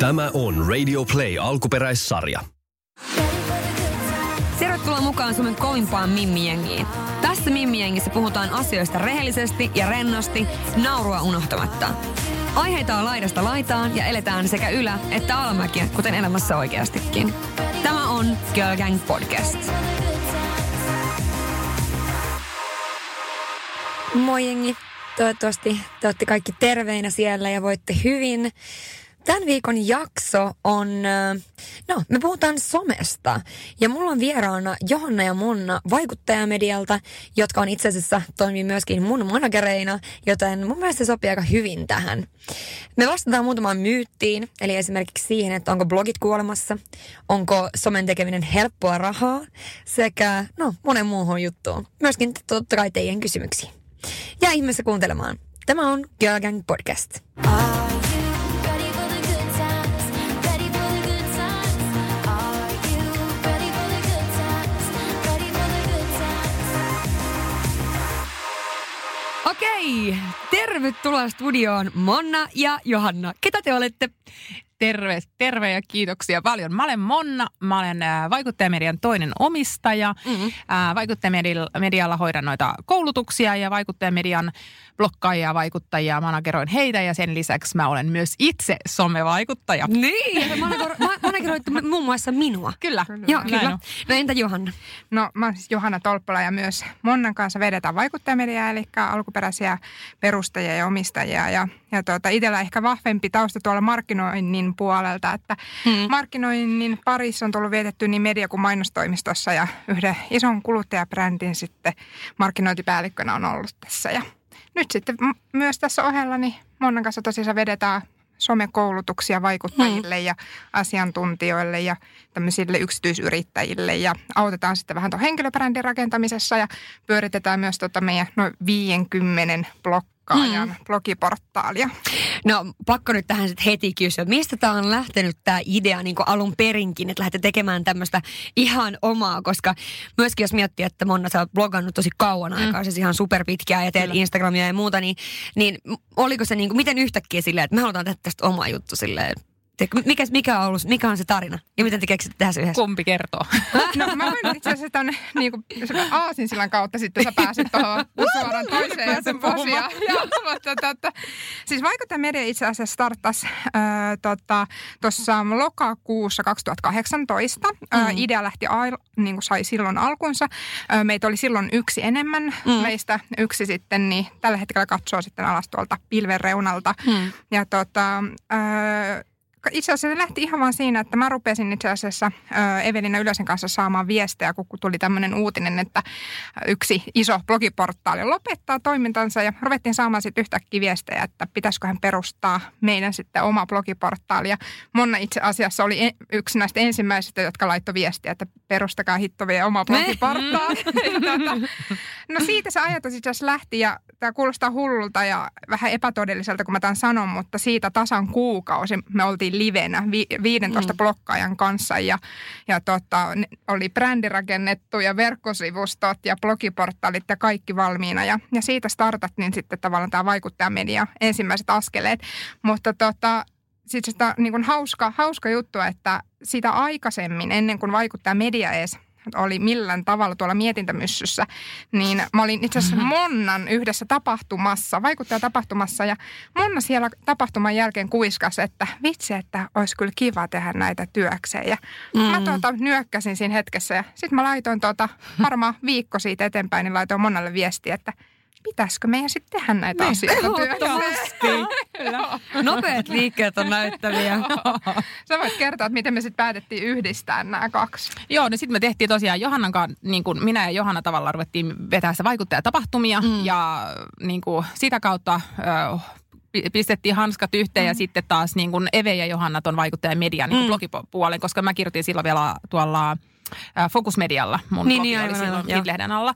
Tämä on Radio Play alkuperäissarja. Tervetuloa mukaan Suomen kovimpaan Mimmi-jengiin. Tässä Mimmi-jengissä puhutaan asioista rehellisesti ja rennosti, naurua unohtamatta. Aiheita on laidasta laitaan ja eletään sekä ylä- että alamäkiä, kuten elämässä oikeastikin. Tämä on Girl Gang Podcast. Moi jengi. Toivottavasti te olette kaikki terveinä siellä ja voitte hyvin. Tämän viikon jakso on, no me puhutaan somesta ja mulla on vieraana Johanna ja Monna vaikuttajamedialta, jotka on itse asiassa toimii myöskin mun managereina, joten mun mielestä se sopii aika hyvin tähän. Me vastataan muutamaan myyttiin, eli esimerkiksi siihen, että onko blogit kuolemassa, onko somen tekeminen helppoa rahaa sekä no monen muuhun juttuun. Myöskin totta kai teidän kysymyksiin. Ja ihmeessä kuuntelemaan. Tämä on Girl Gang Podcast. Okei, tervetuloa studioon Monna ja Johanna. Ketä te olette? Terve, terve ja kiitoksia paljon. Mä olen Monna, mä olen äh, vaikuttajamedian toinen omistaja. Mm-hmm. Äh, vaikuttajamedialla hoidan noita koulutuksia ja vaikuttajamedian blokkaajia, vaikuttajia, manageroin heitä ja sen lisäksi mä olen myös itse somevaikuttaja. Niin, manageroitte muun muassa minua. Kyllä. Joo, kyllä. No entä Johanna? No mä olen siis Johanna Tolppala ja myös Monnan kanssa vedetään vaikuttajamediaa, eli alkuperäisiä perustajia ja omistajia. Ja, ja tuota, itsellä ehkä vahvempi tausta tuolla markkinoinnin puolelta, että hmm. markkinoinnin parissa on tullut vietetty niin media- kuin mainostoimistossa ja yhden ison kuluttajabrändin sitten markkinointipäällikkönä on ollut tässä ja nyt sitten myös tässä ohella niin Monnan kanssa tosiaan vedetään somekoulutuksia vaikuttajille hmm. ja asiantuntijoille ja tämmöisille yksityisyrittäjille ja autetaan sitten vähän tuon henkilöbrändin rakentamisessa ja pyöritetään myös tota meidän noin 50 blog blokkaajan mm. blogiportaalia. No pakko nyt tähän sitten heti kysyä, että mistä tämä on lähtenyt tämä idea niin alun perinkin, että lähdette tekemään tämmöistä ihan omaa, koska myöskin jos miettii, että Monna sä oot blogannut tosi kauan mm. aikaa, siis ihan superpitkää ja teet Kyllä. Instagramia ja muuta, niin, niin oliko se niin kuin, miten yhtäkkiä silleen, että me halutaan tehdä tästä oma juttu silleen, mikä, mikä, on ollut, mikä on se tarina? Ja miten te keksitte tehdä se yhdessä? Kumpi kertoo? No mä voin itse asiassa tuonne niin aasinsillan kautta sitten sä pääset tuohon suoraan toiseen ja mutta tota, siis Vaikuttaja Media itse asiassa starttasi äh, tuossa tota, lokakuussa 2018. Mm. Äh, idea lähti, ail, niin kuin sai silloin alkunsa. Äh, meitä oli silloin yksi enemmän. Mm. Meistä yksi sitten, niin tällä hetkellä katsoo sitten alas tuolta pilven reunalta. Mm. Ja tota, äh, itse asiassa se lähti ihan vaan siinä, että mä rupesin itse asiassa Evelina Ylösen kanssa saamaan viestejä, kun tuli tämmöinen uutinen, että yksi iso blogiportaali lopettaa toimintansa ja ruvettiin saamaan sitten yhtäkkiä viestejä, että pitäisiköhän perustaa meidän sitten oma blogiportaali. Ja Monna itse asiassa oli yksi näistä ensimmäisistä, jotka laittoi viestiä, että perustakaa hittovia oma blogiportaali. tuota, no siitä se ajatus itse asiassa lähti ja tämä kuulostaa hullulta ja vähän epätodelliselta, kun mä tämän sanon, mutta siitä tasan kuukausi me oltiin oltiin livenä vi, 15 mm. blokkaajan kanssa ja, ja tota, oli brändi rakennettu ja verkkosivustot ja blogiportaalit ja kaikki valmiina. Ja, ja siitä startattiin sitten tavallaan tämä vaikuttajamedia ensimmäiset askeleet. Mutta tota, sitten sitä niin kuin hauska, hauska juttu, että sitä aikaisemmin, ennen kuin vaikuttaa media edes oli millään tavalla tuolla mietintämyssyssä, niin mä olin itse asiassa Monnan yhdessä tapahtumassa, tapahtumassa ja Monna siellä tapahtuman jälkeen kuiskas, että vitsi, että olisi kyllä kiva tehdä näitä työkseen. Ja mm. mä tuota, nyökkäsin siinä hetkessä ja sitten mä laitoin tuota, varmaan viikko siitä eteenpäin, niin laitoin Monnalle viesti, että – pitäisikö meidän sitten tehdä näitä niin, asioita Nopeat liikkeet on näyttäviä. Sä voit kertoa, että miten me sitten päätettiin yhdistää nämä kaksi. Joo, niin sitten me tehtiin tosiaan Johannan kanssa, niin kuin minä ja Johanna tavallaan ruvettiin vetää sitä vaikuttajatapahtumia mm. ja niin kuin sitä kautta pistettiin hanskat yhteen mm. ja sitten taas niin kuin Eve ja Johanna ton vaikuttajan median niin mm. blogipuolen, koska mä kirjoitin silloin vielä tuolla äh, Fokusmedialla. Mun niin, blogi niin, oli silloin Lehden alla.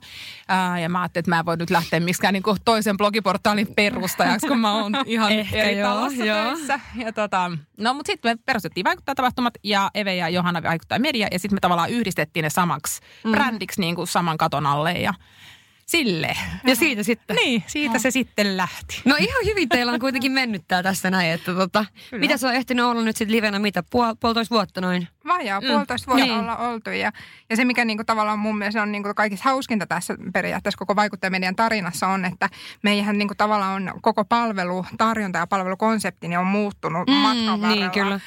Äh, ja mä ajattelin, että mä en voi nyt lähteä miksikään niin kuin toisen blogiportaalin perustajaksi, kun mä oon ihan Ehkä eri joo, talossa joo. töissä. Ja tota, no, mutta sitten me perustettiin vaikuttajatapahtumat ja Eve ja Johanna vaikuttaa media. Ja sitten me tavallaan yhdistettiin ne samaksi mm. brändiksi niin kuin saman katon alle. Ja Sille. Ja siitä sitten. Niin, siitä se sitten lähti. No ihan hyvin teillä on kuitenkin mennyt tää tässä näin, että tota, mitä se on ehtinyt olla nyt sitten livenä, mitä, puol, puolitoista vuotta noin? Vajaa puolitoista vuotta Niin. olla oltu. Ja, ja se, mikä niinku tavallaan mun mielestä on niinku kaikista hauskinta tässä periaatteessa koko vaikuttajamedian tarinassa on, että meidän niinku tavallaan on koko palvelutarjonta ja palvelukonsepti niin on muuttunut Mm, matkan niin, varrella kyllä.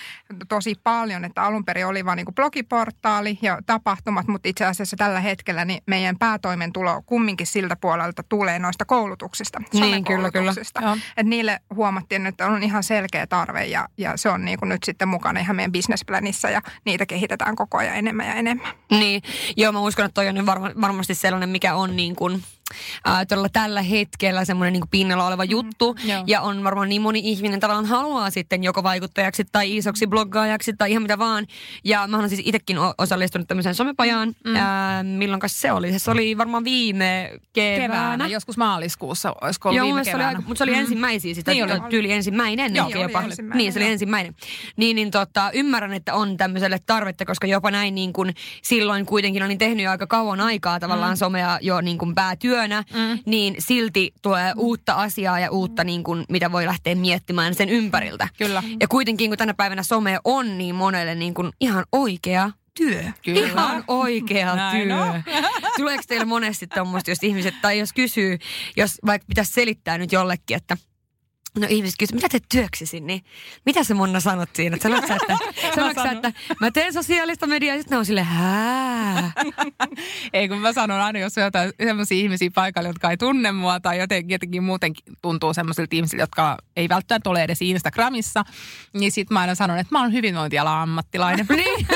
tosi paljon. Että alun perin oli vain niinku blogiportaali ja tapahtumat, mutta itse asiassa tällä hetkellä niin meidän päätoimentulo kumminkin siltä puolelta tulee noista koulutuksista, Niin, kyllä, kyllä. somekoulutuksista. Joo. Et niille huomattiin, että on ihan selkeä tarve ja, ja se on niinku nyt sitten mukana ihan meidän businessplanissa ja niitä kehitetään koko ajan enemmän ja enemmän. Niin, joo mä uskon, että toi on varma, varmasti sellainen, mikä on niin kuin, ää, todella tällä hetkellä semmoinen niin pinnalla oleva juttu. joo. Ja on varmaan niin moni ihminen tavallaan haluaa sitten joko vaikuttajaksi tai isoksi bloggaajaksi tai ihan mitä vaan. Ja mä olen siis itsekin osallistunut tämmöiseen somepajaan. Mm. Ää, milloinkas se oli? Se oli varmaan viime keväänä. Keväänä, joskus maaliskuussa, olisiko ollut Joo, viime se oli, aika, mutta se oli Mm. ensimmäisiä, siis Niin oli. tyyli ensimmäinen. Joo, oli jopa. ensimmäinen, niin, se oli ensimmäinen. Niin, niin tota, ymmärrän, että on tämmöiselle tarvetta, koska jopa näin niin kuin silloin kuitenkin olin tehnyt jo aika kauan aikaa tavallaan mm. somea jo niin kuin päätyönä, mm. niin silti tulee uutta asiaa ja uutta niin kuin, mitä voi lähteä miettimään sen ympäriltä. Kyllä. Ja kuitenkin kun tänä päivänä some on niin monelle niin kuin ihan oikea työ. Kyllä. Ihan oikea Näin työ. on. Tuleeko teille monesti tuommoista, jos ihmiset, tai jos kysyy, jos vaikka pitäisi selittää nyt jollekin, että No ihmiset kysyvät, mitä teet työksesi, niin mitä se Monna sanot siinä? Sanot sä, että, sanot sä, että mä teen sosiaalista mediaa, ja sitten ne on sille hää. Ei kun mä sanon aina, jos on jotain sellaisia ihmisiä paikalla, jotka ei tunne mua tai jotenkin, jotenkin muutenkin tuntuu semmoisilta ihmisiltä, jotka ei välttämättä ole edes Instagramissa, niin sit mä aina sanon, että mä oon hyvinvointialan ammattilainen. niin.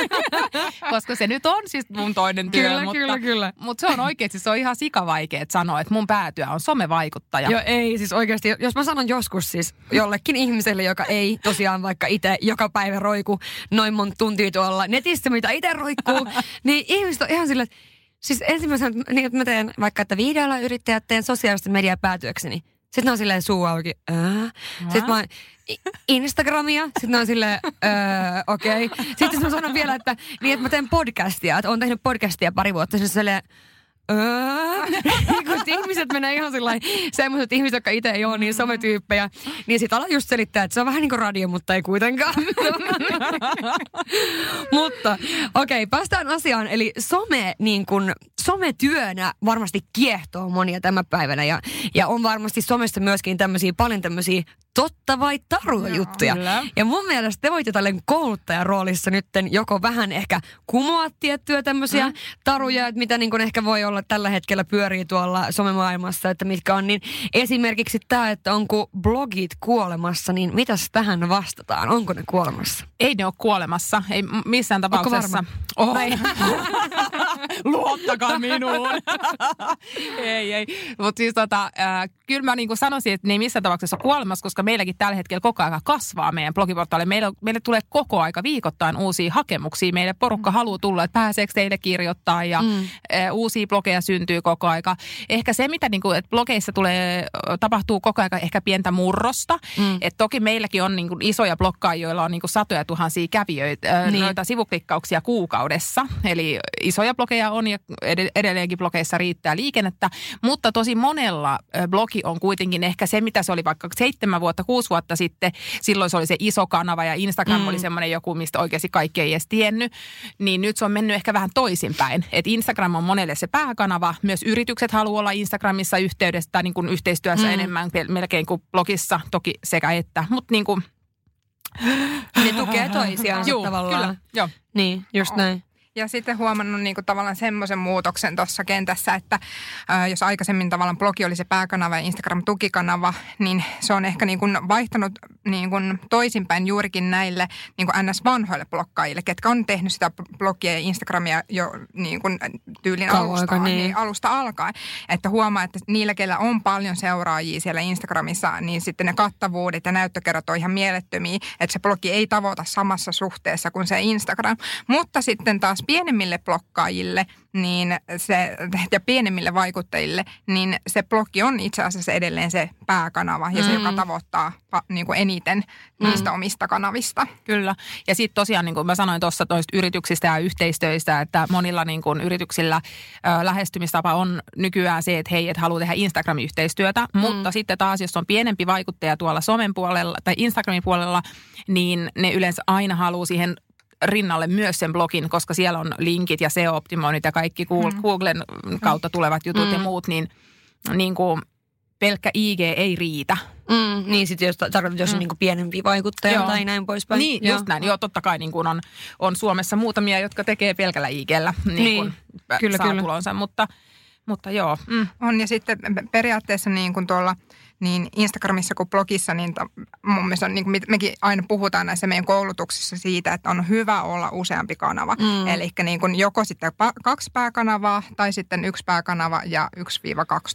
Koska se nyt on siis mun toinen työ, Kyllä, mutta, kyllä, kyllä. mutta se on oikeasti, se on ihan sikavaikeet sanoa, että mun päätyö on somevaikuttaja. Joo, ei siis oikeasti, jos mä sanon joskus siis jollekin ihmiselle, joka ei tosiaan vaikka itse joka päivä roiku noin monta tuntia tuolla netissä, mitä itse roikkuu, niin ihmiset on ihan silleen, että siis ensimmäisenä, niin että mä teen vaikka, että videolla yrittäjät teen sosiaalista mediaa päätyökseni. Sitten ne on silleen suu auki. Ää? Sitten mä oon, "I- Instagramia. Sitten ne on silleen, öö, okei. Okay. Sitten mä sanon vielä, että niin, että mä teen podcastia. Että oon tehnyt podcastia pari vuotta. Sitten silleen. kun ihmiset menee ihan sillä semmoiset ihmiset, jotka itse ei ole niin sometyyppejä, niin sit ala just selittää, että se on vähän niin kuin radio, mutta ei kuitenkaan. mutta okei, okay, päästään asiaan. Eli some, niin kun, sometyönä varmasti kiehtoo monia tämän päivänä ja, ja on varmasti somessa myöskin tämmöisiä, paljon tämmöisiä totta vai tarua juttuja. kyllä. Ja mun mielestä te voitte tälleen kouluttajan roolissa nytten joko vähän ehkä kumoa tiettyjä tämmöisiä mm. taruja, että mitä niin kuin ehkä voi olla tällä hetkellä pyörii tuolla somemaailmassa, että mitkä on. Niin esimerkiksi tämä, että onko blogit kuolemassa, niin mitäs tähän vastataan? Onko ne kuolemassa? Ei ne ole kuolemassa, ei missään tapauksessa. varma? Oh. Luottakaa minuun. ei, ei. Mutta siis tota, äh, kyllä mä niinku sanoisin, että ne ei missään tapauksessa ole kuolemassa, koska meilläkin tällä hetkellä koko ajan kasvaa meidän blogiportaali. Meille, meille tulee koko aika viikoittain uusia hakemuksia. Meille porukka mm. haluaa tulla, että pääseekö teille kirjoittaa ja mm. äh, uusia blogeja syntyy koko aika. Ehkä se, mitä niinku, että blogeissa tulee, tapahtuu koko aika ehkä pientä murrosta. Mm. Et toki meilläkin on niinku isoja blokkaajia, joilla on niinku satoja tuhansia kävijöitä, Niin. niin. noita sivuklikkauksia kuukaudessa. Eli isoja blogeja on ja ed- edelleenkin blogeissa riittää liikennettä, mutta tosi monella blogi on kuitenkin ehkä se, mitä se oli vaikka seitsemän vuotta, kuusi vuotta sitten. Silloin se oli se iso kanava ja Instagram mm. oli semmoinen joku, mistä oikeasti kaikki ei edes tiennyt. Niin nyt se on mennyt ehkä vähän toisinpäin. Et Instagram on monelle se pääkanava. Myös yritykset haluaa olla Instagramissa yhteydessä tai niin kuin yhteistyössä mm. enemmän melkein kuin blogissa, toki sekä että. Mutta niin kuin, Ne tukee toisiaan juu, tavallaan. kyllä, joo. Niin, just näin. Ja sitten huomannut niin kuin tavallaan semmoisen muutoksen tuossa kentässä, että ää, jos aikaisemmin tavallaan blogi oli se pääkanava ja Instagram tukikanava, niin se on ehkä niin kuin vaihtanut niin kuin toisinpäin juurikin näille niin kuin NS-vanhoille blokkaajille, ketkä on tehnyt sitä blogia ja Instagramia jo niin kuin tyylin Kauan alusta, niin. niin alusta alkaen. Että huomaa, että niillä, kellä on paljon seuraajia siellä Instagramissa, niin sitten ne kattavuudet ja näyttökerrat on ihan mielettömiä, että se blogi ei tavoita samassa suhteessa kuin se Instagram. Mutta sitten taas pienemmille blokkaajille niin se, ja pienemmille vaikuttajille, niin se bloggi on itse asiassa edelleen se pääkanava ja mm. se, joka tavoittaa niin kuin eniten niistä mm. omista kanavista. Kyllä. Ja sitten tosiaan, niin kuin mä sanoin tuossa toista yrityksistä ja yhteistöistä, että monilla niin kuin yrityksillä ö, lähestymistapa on nykyään se, että hei, et haluaa tehdä Instagram-yhteistyötä, mm. mutta sitten taas, jos on pienempi vaikuttaja tuolla somen puolella tai Instagramin puolella, niin ne yleensä aina haluaa siihen rinnalle myös sen blogin, koska siellä on linkit ja SEO-optimoinnit ja kaikki mm. Googlen kautta tulevat jutut mm. ja muut, niin, niin kuin pelkkä IG ei riitä. Mm, niin sitten jos tarkoitat, jos mm. on niin pienempi vaikuttaja Joo. tai näin poispäin. Niin, Joo. just näin. Joo, totta kai niin kuin on, on Suomessa muutamia, jotka tekee pelkällä IGllä niin niin. kyllä, saa kyllä. tulonsa, mutta, mutta joo. Mm. On ja sitten periaatteessa niin kuin tuolla – niin Instagramissa kuin blogissa, niin to, mun mielestä on, niin kuin mekin aina puhutaan näissä meidän koulutuksissa siitä, että on hyvä olla useampi kanava. Mm. Eli niin kuin joko sitten kaksi pääkanavaa tai sitten yksi pääkanava ja 1-2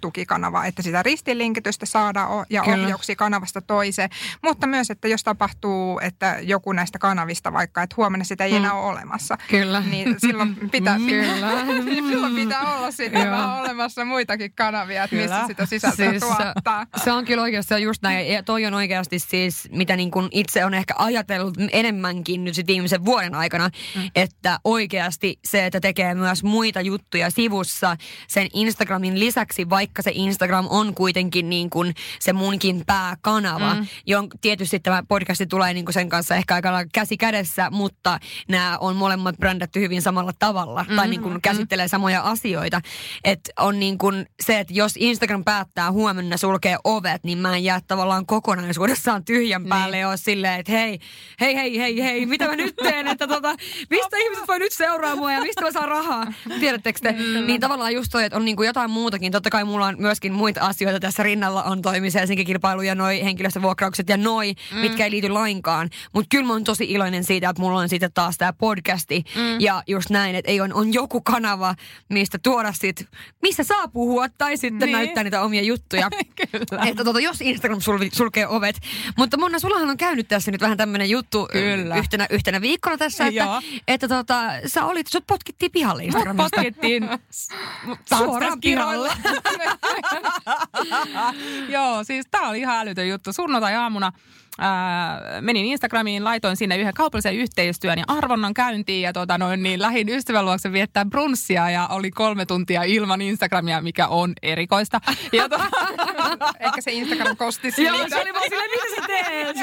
tukikanavaa, että sitä ristilinkitystä saadaan ja Kyllä. ohjauksia kanavasta toiseen. Mutta myös, että jos tapahtuu, että joku näistä kanavista vaikka, että huomenna sitä ei mm. enää ole olemassa. Kyllä. Niin silloin pitää, Kyllä. silloin pitää olla sitten olemassa muitakin kanavia, että Kyllä. missä sitä sisältöä siis, tuottaa. Se on kyllä oikeasti just näin. Ja toi on oikeasti siis, mitä niin kuin itse on ehkä ajatellut enemmänkin nyt sit viimeisen vuoden aikana, mm. että oikeasti se, että tekee myös muita juttuja sivussa sen Instagramin lisäksi, vaikka se Instagram on kuitenkin niin kuin se munkin pääkanava, mm. jon tietysti tämä podcasti tulee niin kuin sen kanssa ehkä aika käsi kädessä, mutta nämä on molemmat brändätty hyvin samalla tavalla mm. tai niin kuin käsittelee mm. samoja asioita. Että on niin kuin se, että jos Instagram päättää huomenna sulkee ove ovet, niin mä en jää tavallaan kokonaisuudessaan tyhjän niin. päälle niin. ja silleen, että hei, hei, hei, hei, hei, mitä mä nyt teen, että tota, mistä ihmiset voi nyt seuraa mua ja mistä mä saan rahaa, tiedättekö te? Mm. Niin tavallaan just toi, että on niinku jotain muutakin. Totta kai mulla on myöskin muita asioita tässä rinnalla, on Helsinki-kilpailu ja noi henkilöstövuokraukset ja noi, mm. mitkä ei liity lainkaan. Mutta kyllä mä oon tosi iloinen siitä, että mulla on sitten taas tämä podcasti mm. ja just näin, että ei on, on joku kanava, mistä tuoda sit, missä saa puhua tai sitten niin. näyttää niitä omia juttuja. kyllä että tota, jos Instagram sul, sulkee ovet. Mutta Monna, sullahan on käynyt tässä nyt vähän tämmöinen juttu Kyllä. Yhtenä, yhtenä viikkona tässä, että, että tota, sä olit, sut potkittiin pihalle Instagramista. Mut potkittiin suoraan pihalle. Joo, siis tää oli ihan älytön juttu. Sunnuntai-aamuna ää, menin Instagramiin, laitoin sinne yhden kaupallisen yhteistyön ja arvonnan käyntiin ja tota noin, niin lähdin ystävän luokse viettää brunssia ja oli kolme tuntia ilman Instagramia, mikä on erikoista. Ja to... Ehkä se Instagram kosti siitä. Joo, se oli vaan silleen, mitä sä teet?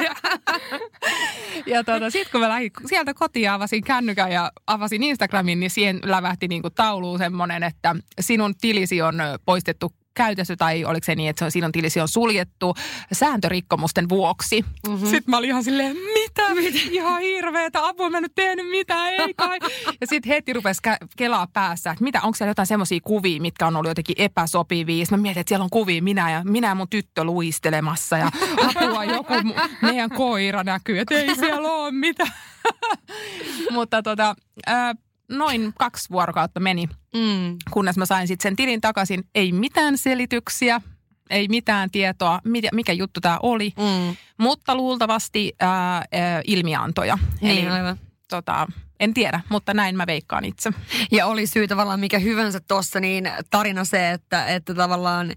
ja tota, sitten kun mä lähdin sieltä kotiin avasin kännykän ja avasin Instagramin, niin siihen lävähti niinku tauluun semmoinen, että sinun tilisi on poistettu käytössä tai oliko se niin, että se on, siinä on tilisi on suljettu sääntörikkomusten vuoksi. Mm-hmm. Sitten mä olin ihan silleen, mitä? mitä? Ihan hirveetä, apua mä en nyt tehnyt mitään, ei kai. ja sitten heti rupesi kä- kelaa päässä, että mitä, onko siellä jotain semmoisia kuvia, mitkä on ollut jotenkin epäsopivia. Sitten mä mietin, että siellä on kuvia minä ja, minä ja mun tyttö luistelemassa ja apua joku meidän koira näkyy, että ei siellä ole mitään. Mutta tota, äh, noin kaksi vuorokautta meni, mm. kunnes mä sain sitten sen tilin takaisin. Ei mitään selityksiä, ei mitään tietoa, mikä, mikä juttu tämä oli, mm. mutta luultavasti ää, ää, ilmiantoja. Niin, Eli, aivan. Tota, en tiedä, mutta näin mä veikkaan itse. Ja oli syy tavallaan mikä hyvänsä tuossa, niin tarina se, että, että tavallaan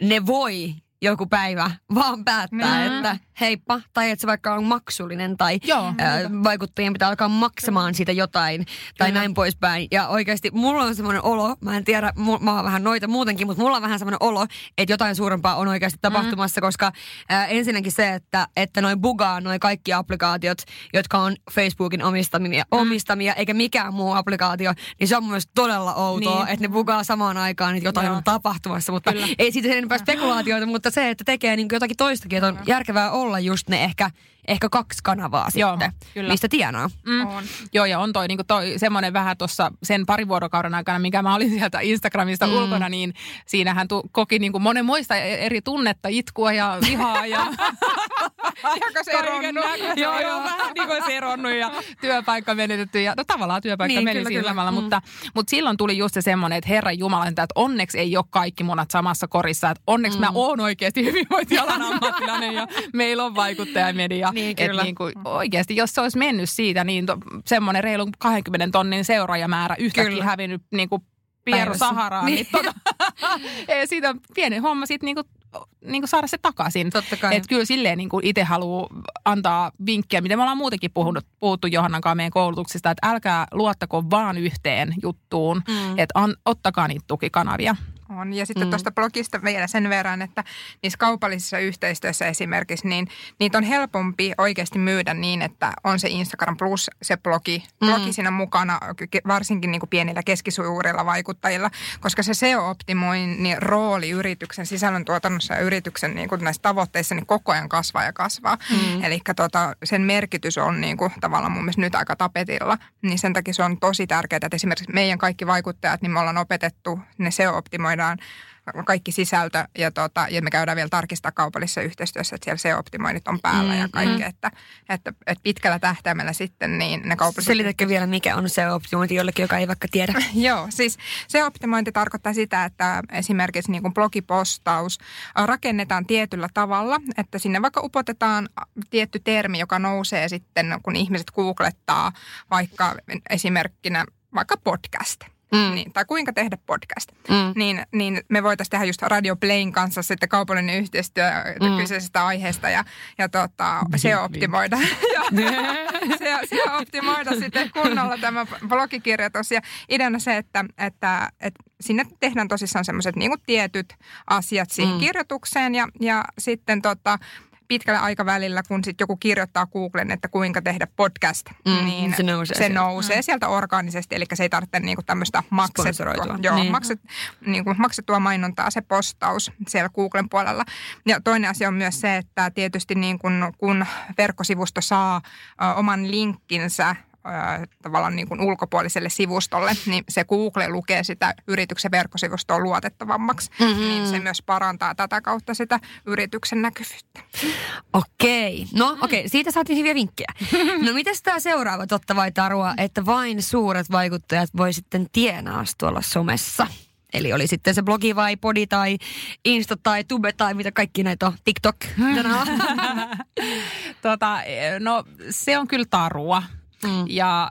ne voi joku päivä vaan päättää, mm. että heippa, tai että se vaikka on maksullinen, tai Joo, ää, vaikuttajien pitää alkaa maksamaan siitä jotain, tai Kyllä. näin poispäin. Ja oikeasti mulla on semmoinen olo, mä en tiedä, mä oon vähän noita muutenkin, mutta mulla on vähän semmoinen olo, että jotain suurempaa on oikeasti mm. tapahtumassa, mm. koska ää, ensinnäkin se, että, että noin bugaa noin kaikki applikaatiot, jotka on Facebookin omistamia, mm. omistamia, eikä mikään muu applikaatio, niin se on mun todella outoa, niin. että ne bugaa samaan aikaan, että jotain Joo. on tapahtumassa, mutta Kyllä. ei siitä sen enempää spekulaatioita, mutta se, että tekee niin jotakin toistakin, että on järkevää olla just ne ehkä ehkä kaksi kanavaa Joo, sitten, kyllä. mistä tienaa. Mm. On. Joo, ja on toi, niin toi semmoinen vähän tuossa sen pari vuorokauden aikana, mikä mä olin sieltä Instagramista mm. ulkona, niin siinähän tu, koki niin kuin monen muista e- eri tunnetta, itkua ja vihaa ja... Joko se eronnut. Joo, joo, vähän niin kuin se eronnut ja työpaikka menetetty. Ja, no tavallaan työpaikka niin, meni kyllä, siinä kyllä. Mm. mutta, mutta silloin tuli just se semmoinen, että Herran Jumala, että onneksi ei ole kaikki munat samassa korissa. Että onneksi mm. mä oon oikeasti hyvinvointialan ammattilainen ja meillä on vaikuttajamedia Niin, Et kyllä. niin kuin oikeasti, jos se olisi mennyt siitä, niin to, semmoinen reilun 20 tonnin seuraajamäärä yhtäkkiä Kyllä. hävinnyt niin kuin Piero Päivässä. Saharaan, niin, tota, ei, siitä on pieni homma sitten niin kuin, niin kuin saada se takaisin. Totta kai. Että kyllä silleen niin kuin itse haluaa antaa vinkkiä, mitä me ollaan muutenkin puhunut, puhuttu Johannan kanssa meidän koulutuksista, että älkää luottako vaan yhteen juttuun, Mm. että ottakaa niitä tukikanavia. On. Ja sitten Mm. mm. tuosta blogista vielä sen verran, että niissä kaupallisissa yhteistyössä esimerkiksi, niin niitä on helpompi oikeasti myydä niin, että on se Instagram plus se blogi, Mm. blogi siinä mukana, varsinkin niin kuin pienillä keskisuurilla vaikuttajilla, koska se SEO-optimoinnin rooli yrityksen sisällöntuotannossa ja yrityksen niin kuin näissä tavoitteissa niin koko ajan kasvaa ja kasvaa. Mm. Eli tota, sen merkitys on niin kuin, tavallaan mun mielestä nyt aika tapetilla, niin sen takia se on tosi tärkeää, että esimerkiksi meidän kaikki vaikuttajat, niin me ollaan opetettu, ne SEO-optimoidaan kaikki sisältö ja, tota, ja me käydään vielä tarkistaa kaupallisessa yhteistyössä, että siellä SEO-optimoinnit on päällä Mm, ja kaikki, että, että, että pitkällä tähtäimellä sitten niin ne kaupalliset Selitätkö vielä, mikä on se optimointi jollekin, joka ei vaikka tiedä? Joo, siis se optimointi tarkoittaa sitä, että esimerkiksi niin kuin blogipostaus äh, rakennetaan tietyllä tavalla, että sinne vaikka upotetaan tietty termi, joka nousee sitten, kun ihmiset googlettaa vaikka esimerkkinä vaikka podcast. Mm. Niin, tai kuinka tehdä podcast. Mm. Niin, niin me voitaisiin tehdä just Radio Playn kanssa sitten kaupallinen yhteistyö Mm. kyseisestä aiheesta ja, ja tota, se optimoida. ja, se, se optimoida sitten kunnolla tämä blogikirjoitus. Ja ideana se, että, että, että sinne tehdään tosissaan semmoiset niin tietyt asiat siihen mm. kirjoitukseen ja, ja sitten tota, pitkällä aikavälillä, kun sitten joku kirjoittaa Googlen, että kuinka tehdä podcast, Mm, niin se nousee se sieltä. nousee sieltä orgaanisesti, eli se ei tarvitse niinku tämmöistä maksettua, joo, Niin. niin. makset, niinku maksettua mainontaa se postaus siellä Googlen puolella. Ja toinen asia on myös se, että tietysti niin kun, kun verkkosivusto saa ö, oman linkkinsä tavallaan niin kuin ulkopuoliselle sivustolle, niin se Google lukee sitä yrityksen verkkosivustoa luotettavammaksi, Mm-hmm. niin se myös parantaa tätä kautta sitä yrityksen näkyvyyttä. Okei. No okei, siitä saatiin hyviä vinkkejä. No mitäs tämä seuraava totta vai tarua, että vain suuret vaikuttajat voi sitten tienaa tuolla somessa? Eli oli sitten se blogi vai podi tai Insta tai Tube tai mitä kaikki näitä on, TikTok. Tota, no se on kyllä tarua. Mm. Ja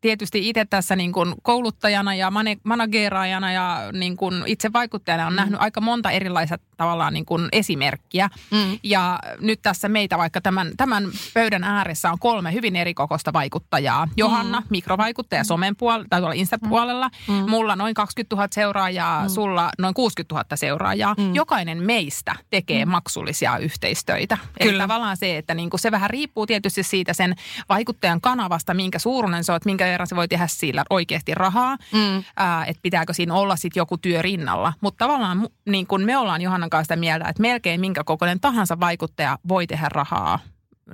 tietysti itse tässä niin kuin kouluttajana ja mane- manageraajana ja niin kuin itse vaikuttajana on mm. nähnyt aika monta erilaista tavallaan niin kuin esimerkkiä. Mm. Ja nyt tässä meitä vaikka tämän, tämän pöydän ääressä on kolme hyvin erikokoista vaikuttajaa. Johanna, mm. mikrovaikuttaja somen puolella, tai tuolla Insta-puolella. Mm. Mulla noin 20 000 seuraajaa, mm. sulla noin 60 000 seuraajaa. Mm. Jokainen meistä tekee mm. maksullisia yhteistöitä. Eli Kyllä. tavallaan se, että niin kuin se vähän riippuu tietysti siitä sen vaikuttajan kanavasta, minkä suuruinen se on, että minkä verran se voi tehdä sillä oikeasti rahaa. Mm. Ää, että pitääkö siinä olla sitten joku työ rinnalla. Mutta tavallaan niin kun me ollaan Johannan kanssa sitä mieltä, että melkein minkä kokoinen tahansa vaikuttaja voi tehdä rahaa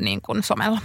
niin kuin somella.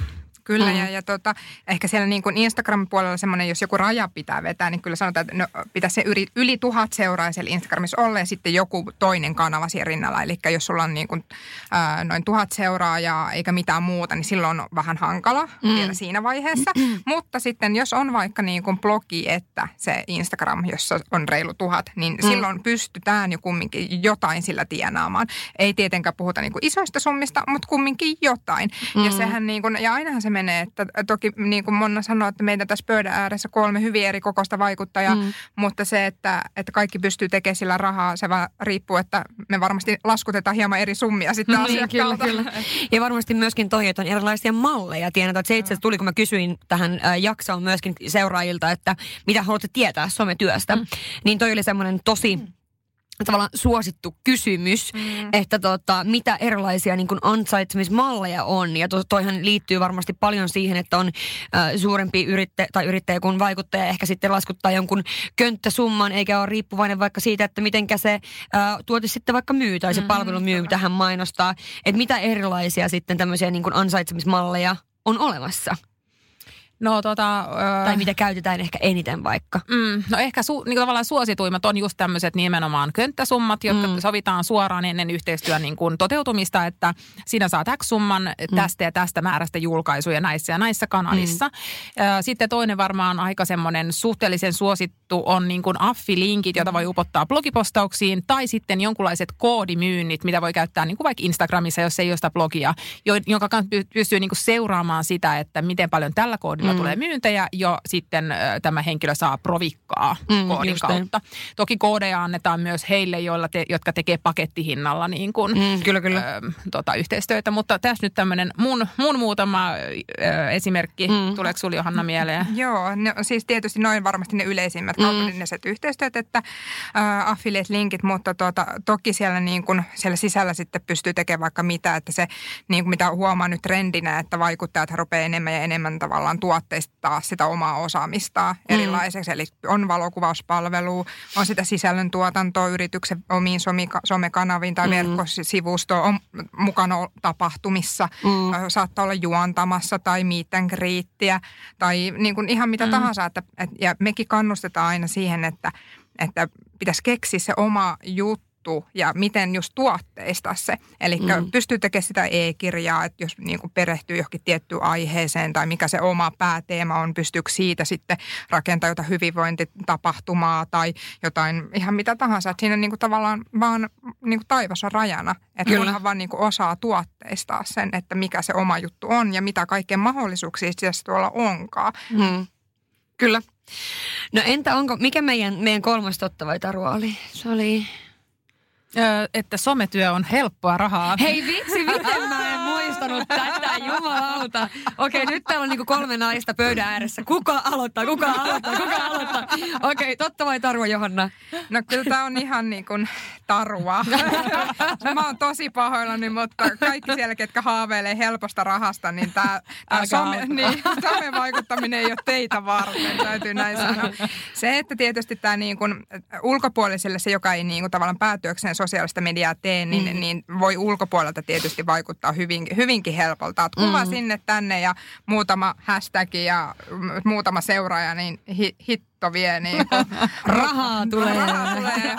Kyllä, Mm. mm. ja, ja tota, ehkä siellä niin kuin Instagram-puolella semmoinen, jos joku raja pitää vetää, niin kyllä sanotaan, että no, pitäisi se yli, yli tuhat seuraa siellä Instagramissa olla ja sitten joku toinen kanava siellä rinnalla. Eli jos sulla on niin kuin, ää, noin tuhat seuraajaa eikä mitään muuta, niin silloin on vähän hankala mm. vielä siinä vaiheessa. Mutta sitten jos on vaikka niin kuin blogi, että se Instagram, jossa on reilu tuhat, niin mm. silloin pystytään jo kumminkin jotain sillä tienaamaan. Ei tietenkään puhuta niin kuin isoista summista, mutta kumminkin jotain. Mm. Ja sehän niin kuin, ja ainahan se menee, että toki niin kuin Monna sanoi, että meitä tässä pöydän ääressä kolme hyvin eri kokoista vaikuttajaa, mm. mutta se, että, että kaikki pystyy tekemään sillä rahaa, se vaan riippuu, että me varmasti laskutetaan hieman eri summia sitten asiakkaalta. kyllä, kyllä. Ja varmasti myöskin toi, että on erilaisia malleja. Tiedän, että se itse tuli, kun mä kysyin tähän äh, jaksoon myöskin seuraajilta, että mitä haluatte tietää sometyöstä. Mm. Niin toi oli semmoinen tosi tavallaan suosittu kysymys, mm. että tota, mitä erilaisia niin kuin ansaitsemismalleja on. Ja to, toihan liittyy varmasti paljon siihen, että on äh, suurempi yrittäjä tai yrittäjä kuin vaikuttaja ehkä sitten laskuttaa jonkun könttäsumman, eikä ole riippuvainen vaikka siitä, että mitenkä se äh, tuote sitten vaikka myy tai se mm, palvelu myy, mitä hän mainostaa. Että mitä erilaisia sitten tämmöisiä niin kuin ansaitsemismalleja on olemassa. No tota... Öö, Tai mitä käytetään ehkä eniten vaikka? Mm, no ehkä su, niin tavallaan suosituimmat on just tämmöiset nimenomaan könttäsummat, jotka mm. sovitaan suoraan ennen yhteistyön niin kuin toteutumista, että siinä saa X-summan mm. tästä ja tästä määrästä julkaisuja näissä ja näissä kanavissa. Mm. Sitten toinen varmaan aika semmoinen suhteellisen suosittu on niin kuin affilinkit, joita voi upottaa blogipostauksiin, tai sitten jonkunlaiset koodimyynnit, mitä voi käyttää niin kuin vaikka Instagramissa, jos ei ole sitä blogia, jonka kanssa pystyy niin kuin seuraamaan sitä, että miten paljon tällä koodilla mm. tulee myyntejä, jo sitten tämä henkilö saa provikkaa mm, koodin kautta. Niin. Toki koodeja annetaan myös heille, joilla te, jotka tekee pakettihinnalla niin kuin, mm, kyllä, kyllä. Ö, tota, yhteistyötä. Mutta tässä nyt tämmöinen mun, mun muutama ö, esimerkki. Mm. Tuleeko sinulle Johanna mieleen? Joo, no, siis tietysti noin varmasti ne yleisimmät mm. kaupalliset yhteistyöt, että äh, affiliate-linkit, mutta tuota, toki siellä, niin kuin, siellä sisällä sitten pystyy tekemään vaikka mitä, että se niin kuin mitä huomaa nyt trendinä, että vaikuttajat rupeaa enemmän ja enemmän tavallaan tuotteistaa sitä omaa osaamistaan mm. erilaiseksi. Eli on valokuvauspalvelu, on sitä sisällön tuotantoa yrityksen omiin somekanaviin tai mm. verkkosivustoon, on mukana tapahtumissa, mm. saattaa olla juontamassa tai meet and tai niin kuin ihan mitä mm. tahansa. Että, et, ja mekin kannustetaan aina siihen, että, että pitäisi keksiä se oma juttu juttu ja miten just tuotteista se. Eli mm. pystyy tekemään sitä e-kirjaa, että jos niin kuin perehtyy johonkin tiettyyn aiheeseen tai mikä se oma pääteema on, pystyykö siitä sitten rakentamaan jotain hyvinvointitapahtumaa tai jotain ihan mitä tahansa. Että siinä niin kuin tavallaan vaan niin kuin taivas on rajana, että kunhan vaan niin kuin osaa tuotteistaa sen, että mikä se oma juttu on ja mitä kaikkea mahdollisuuksia itse tuolla onkaan. Mm. Kyllä. No entä onko, mikä meidän, meidän kolmas totta vai Taru oli? Se oli että sometyö on helppoa rahaa. Hei vitsi, miten mä en muistanut tätä, jumalauta. Okei, nyt täällä on niinku kolme naista pöydän ääressä. Kuka aloittaa, kuka aloittaa, kuka aloittaa? Okei, totta vai Tarua Johanna? No kyllä tää on ihan niin kuin tarua. mä oon tosi pahoillani, mutta kaikki siellä, ketkä haaveilee helposta rahasta, niin tää, tää some, niin, some-vaikuttaminen ei ole teitä varten, täytyy näin sanoa. Se, että tietysti tämä niin kuin ulkopuoliselle, se joka ei niin kuin tavallaan päätyökseen sosiaalista mediaa tee, niin, mm. niin voi ulkopuolelta tietysti vaikuttaa hyvin, hyvinkin helpolta. Että kuva mm. sinne tänne ja muutama hashtag ja muutama seuraaja, niin hit, netto vie niin kuin, rahaa tulee. Rahaa tulee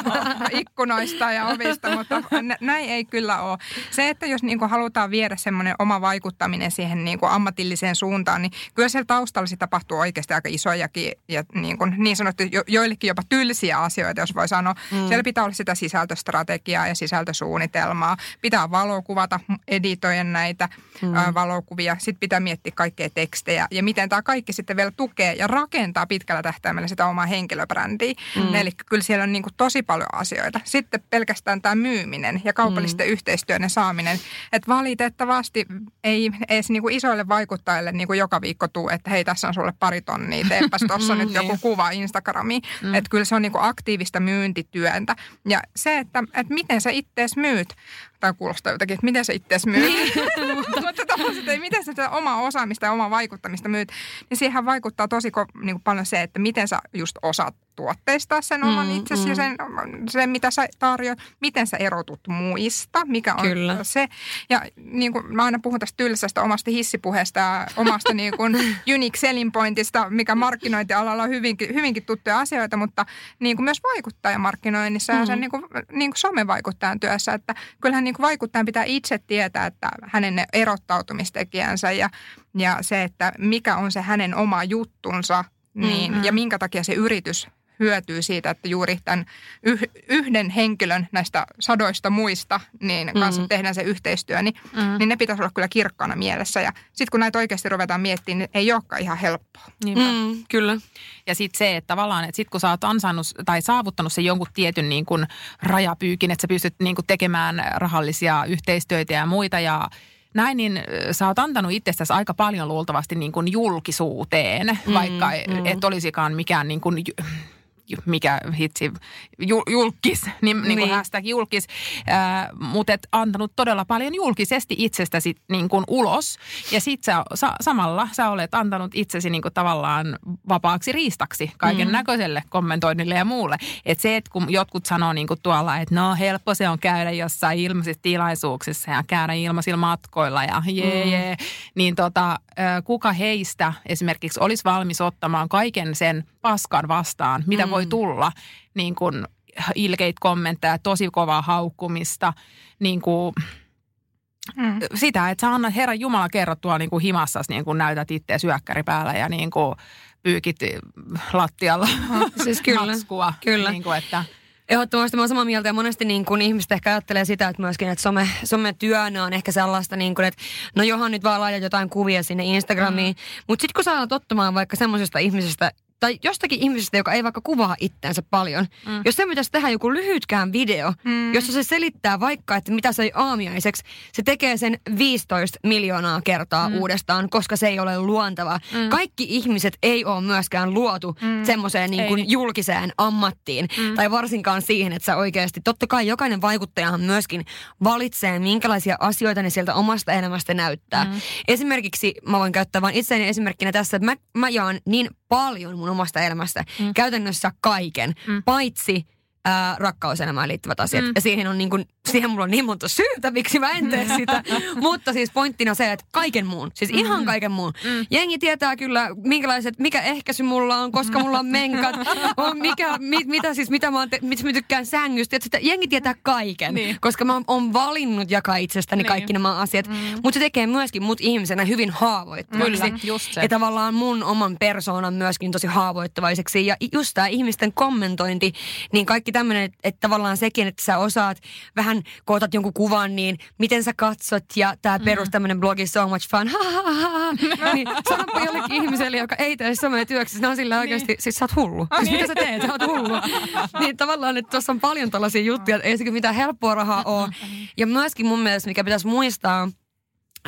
ikkunoista ja ovista, mutta näin ei kyllä ole. Se, että jos niin kuin halutaan viedä semmoinen oma vaikuttaminen siihen niin kuin ammatilliseen suuntaan, niin kyllä siellä taustalla se tapahtuu oikeasti aika isojakin ja niin, kuin, niin sanottu jo, joillekin jopa tylsiä asioita, jos voi sanoa. Mm. Siellä pitää olla sitä sisältöstrategiaa ja sisältösuunnitelmaa. Pitää valokuvata, editoida näitä mm. ä, valokuvia. Sitten pitää miettiä kaikkea tekstejä ja miten tämä kaikki sitten vielä tukee ja rakentaa pitkällä tähtäimellä sitä omaa henkilöbrändiä. Mm. Eli kyllä siellä on niin kuin tosi paljon asioita. Sitten pelkästään tämä myyminen ja kaupallisten mm. yhteistyöiden saaminen. Että valitettavasti ei edes niin kuin isoille vaikuttajille niin kuin joka viikko tuu, että hei tässä on sulle pari tonnia, teepäs tuossa nyt joku niin. kuva Instagramiin. Mm. Että kyllä se on niin kuin aktiivista myyntityöntä. Ja se, että, että miten sä ittees myyt, tai kuulostaa jotenkin, että miten sä itse myyt. Niin. Mutta että miten sitä omaa osaamista ja omaa vaikuttamista myyt, niin siihen vaikuttaa tosi niin kuin paljon se, että miten sä just osaat tuotteistaa sen oman mm, itsesi mm. ja sen, sen, mitä sä tarjoat, miten sä erotut muista, mikä on Kyllä. se. Ja niin kuin mä aina puhun tästä tylsästä omasta hissipuheesta ja omasta niin kuin unique selling pointista, mikä markkinointialalla on hyvinkin, hyvinkin tuttuja asioita, mutta niin kuin myös vaikuttajamarkkinoinnissa mm. ja sen niin kuin, niin kuin somevaikuttajan työssä, että kyllähän niin kuin vaikuttajan pitää itse tietää, että hänen ne erottautumistekijänsä ja, ja se, että mikä on se hänen oma juttunsa, niin, mm-hmm. ja minkä takia se yritys hyötyy siitä, että juuri tämän yhden henkilön näistä sadoista muista niin kanssa mm. tehdään se yhteistyö, niin, mm. niin ne pitäisi olla kyllä kirkkaana mielessä. Ja sitten kun näitä oikeasti ruvetaan miettimään, niin ei olekaan ihan helppoa. Mm, kyllä. Ja sitten se, että tavallaan, että sitten kun sä oot ansainnut tai saavuttanut sen jonkun tietyn niin kuin rajapyykin, että sä pystyt niin kuin tekemään rahallisia yhteistyötä ja muita ja näin, niin sä oot antanut itsestäsi aika paljon luultavasti niin kuin julkisuuteen, mm, vaikka mm. et olisikaan mikään niin kuin mikä hitsi, julkis, niin, niin. niin hashtag julkis, äh, mutta et antanut todella paljon julkisesti itsestäsi niin kuin ulos. Ja sit sä, sa, samalla sä olet antanut itsesi niin kuin tavallaan vapaaksi riistaksi kaiken mm. näköiselle kommentoinnille ja muulle. Että se, että kun jotkut sanoo niin kuin tuolla, että no helppo se on käydä jossain ilmaisissa tilaisuuksissa ja käydä ilmaisilla matkoilla ja jee, mm. jee niin tota, kuka heistä esimerkiksi olisi valmis ottamaan kaiken sen paskan vastaan, mitä mm. voi tulla, niin kuin ilkeit kommentteja, tosi kovaa haukkumista, niin kuin mm. sitä, että sä annat Herran Jumala kerrottua niin kuin himassas, niin kuin näytät itse syökkäri päällä ja niin kuin pyykit lattialla. Siis kyllä, Matskua, kyllä. Niin kuin, että Ehdottomasti mä oon samaa mieltä ja monesti niin kun ihmiset ehkä ajattelee sitä, että myöskin, että some, sometyönä on ehkä sellaista, niin kun, että no johan nyt vaan laitat jotain kuvia sinne Instagramiin. Mm. Mutta sitten kun sä alat ottamaan vaikka semmoisesta ihmisestä, tai jostakin ihmisestä, joka ei vaikka kuvaa itseänsä paljon. Mm. Jos se pitäisi tehdä joku lyhytkään video, mm. jossa se selittää vaikka, että mitä se aamiaiseksi, se tekee sen 15 miljoonaa kertaa mm. uudestaan, koska se ei ole luontava. Mm. Kaikki ihmiset ei ole myöskään luotu mm. semmoiseen niin kuin julkiseen ammattiin. Mm. Tai varsinkaan siihen, että sä oikeasti, totta kai jokainen vaikuttajahan myöskin valitsee, minkälaisia asioita ne sieltä omasta elämästä näyttää. Mm. Esimerkiksi, mä voin käyttää vain itseäni esimerkkinä tässä, että mä, mä jaan niin paljon mun omasta elämästä. Mm. Käytännössä kaiken, mm. paitsi ää, rakkauselämään liittyvät asiat. Mm. Ja siihen, on niin kuin, siihen mulla on niin monta syytä, miksi mä en tee sitä. Mutta siis pointtina se, että kaiken muun, siis mm. ihan kaiken muun. Mm. Jengi tietää kyllä, minkälaiset, mikä ehkäisy mulla on, koska mulla on menkat, on mikä, mit, mitä siis, mitä mä, te, mitä mä tykkään sängystä. Että sitä, jengi tietää kaiken, niin. koska mä oon valinnut jakaa itsestäni niin. kaikki nämä asiat. Mm. Mutta se tekee myöskin mut ihmisenä hyvin haavoittuvaksi. Kyllä, just se. Ja tavallaan mun oman persoonan myöskin tosi haavoittuvaiseksi. Ja just tämä ihmisten kommentointi, niin kaikki tämmöinen, että, että tavallaan sekin, että sä osaat vähän kootat jonkun kuvan, niin miten sä katsot ja tämä perus tämmöinen blogi So Much Fun, ha, ha, ha, ha. niin sanoppa jollekin ihmiselle, joka ei tee somea työksi, ne on sillä oikeasti, niin. siis sä oot hullu. Oh, siis niin. mitä sä teet, sä oot hullu. niin tavallaan, että tuossa on paljon tällaisia juttuja, että ei se mitään helppoa rahaa ole. Ja myöskin mun mielestä, mikä pitäisi muistaa,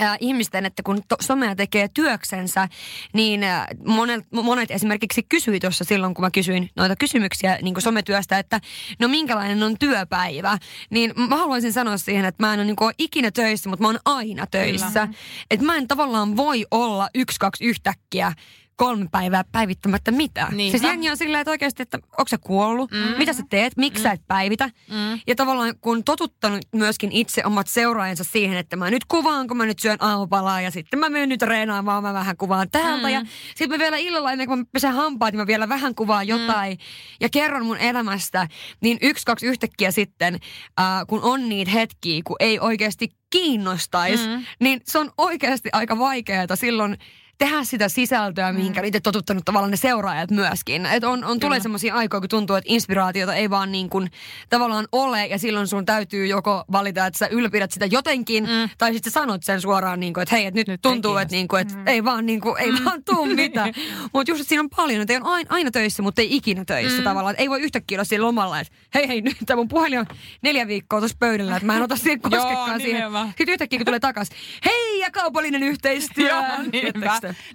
äh, ihmisten, että kun to, somea tekee työksensä, niin äh, monet, monet esimerkiksi kysyi tuossa silloin, kun mä kysyin noita kysymyksiä niin kuin sometyöstä, että no minkälainen on työpäivä. Niin mä haluaisin sanoa siihen, että mä en ole, niin kuin, ole ikinä töissä, mutta mä oon aina töissä. Että mä en tavallaan voi olla yksi, kaksi yhtäkkiä kolme päivää päivittämättä mitään. Niinpä. Siis jengi on silleen, että oikeasti, että onko sä kuollut? Mm. Mitä sä teet? Miksi mm. sä et päivitä? Mm. Ja tavallaan kun totuttanut myöskin itse omat seuraajansa siihen, että mä nyt kuvaan, kun mä nyt syön aamupalaa ja sitten mä menen nyt reenaamaan, mä vähän kuvaan täältä. Mm. Ja sitten mä vielä illalla ennen kuin mä pesen hampaat, niin mä vielä vähän kuvaan mm. jotain mm. ja kerron mun elämästä. Niin yksi, kaksi yhtäkkiä sitten, äh, kun on niitä hetkiä, kun ei oikeasti kiinnostaisi, mm. niin se on oikeasti aika vaikeaa silloin tehdä sitä sisältöä, mihinkä mm. itse totuttanut tavallaan ne seuraajat myöskin. Että on, on tulee semmoisia aikoja, kun tuntuu, että inspiraatiota ei vaan niin kuin tavallaan ole ja silloin sun täytyy joko valita, että sä ylpidät sitä jotenkin mm. tai sitten sä sanot sen suoraan, niin kuin, että hei, että nyt, nyt tuntuu, että, niin kuin, että mm. ei vaan, niin kuin, ei mm. vaan tuu mitään. mutta just, että siinä on paljon, että ei on aina töissä, mutta ei ikinä töissä mm. tavallaan. Että ei voi yhtäkkiä olla siinä lomalla, että hei hei, nyt tämä mun puhelin on neljä viikkoa tuossa pöydällä, että mä en ota siihen koskekaan siihen. Sitten yhtäkkiä kun tulee takas, hei ja kaupallinen yhteistyö. Joo,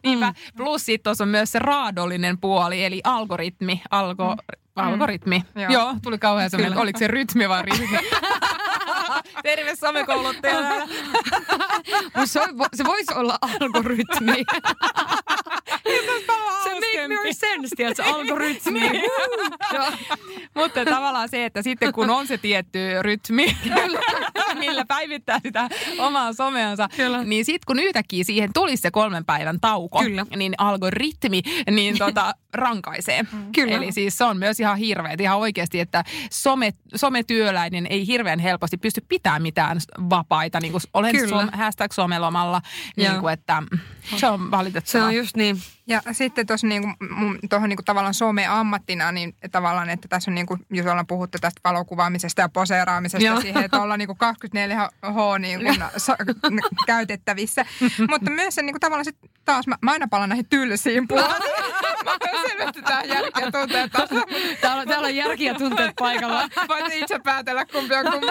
Niinpä. Mm. Plus sitten tuossa on myös se raadollinen puoli, eli algoritmi. Algo, mm. Algoritmi. Mm. Joo. Joo, tuli kauhean semmoinen, oliko se rytmi vai rytmi? Terve somekouluttaja. se, se voisi olla algoritmi. se make more sense, tiedätkö, algoritmi. niin. Mutta tavallaan se, että sitten kun on se tietty rytmi, millä päivittää sitä omaa someansa, Kyllä. niin sitten kun yhtäkkiä siihen tulisi se kolmen päivän tauko, Kyllä. niin algoritmi niin tota, rankaisee. Mm. Kyllä. Eli siis se on myös ihan hirveä, ihan oikeasti, että some, sometyöläinen ei hirveän helposti pysty pitämään mitään vapaita, niin kuin olen Kyllä. Som, hashtag somelomalla, niin kuin, että se on valitettavaa. Se on just niin. Ja sitten tuossa niinku, tuohon niinku tavallaan some-ammattina, niin tavallaan, että tässä on niinku, jos ollaan puhuttu tästä valokuvaamisesta ja poseeraamisesta Joo. siihen, että ollaan niinku 24H niinku sa- käytettävissä. Mutta myös se niinku tavallaan sit taas, mä, mä aina palaan näihin tylsiin puoliin. selvästi tää järki ja tunteet taas. Täällä, on, täällä on järki ja tunteet paikalla. Voit itse päätellä kumpi on kumpi.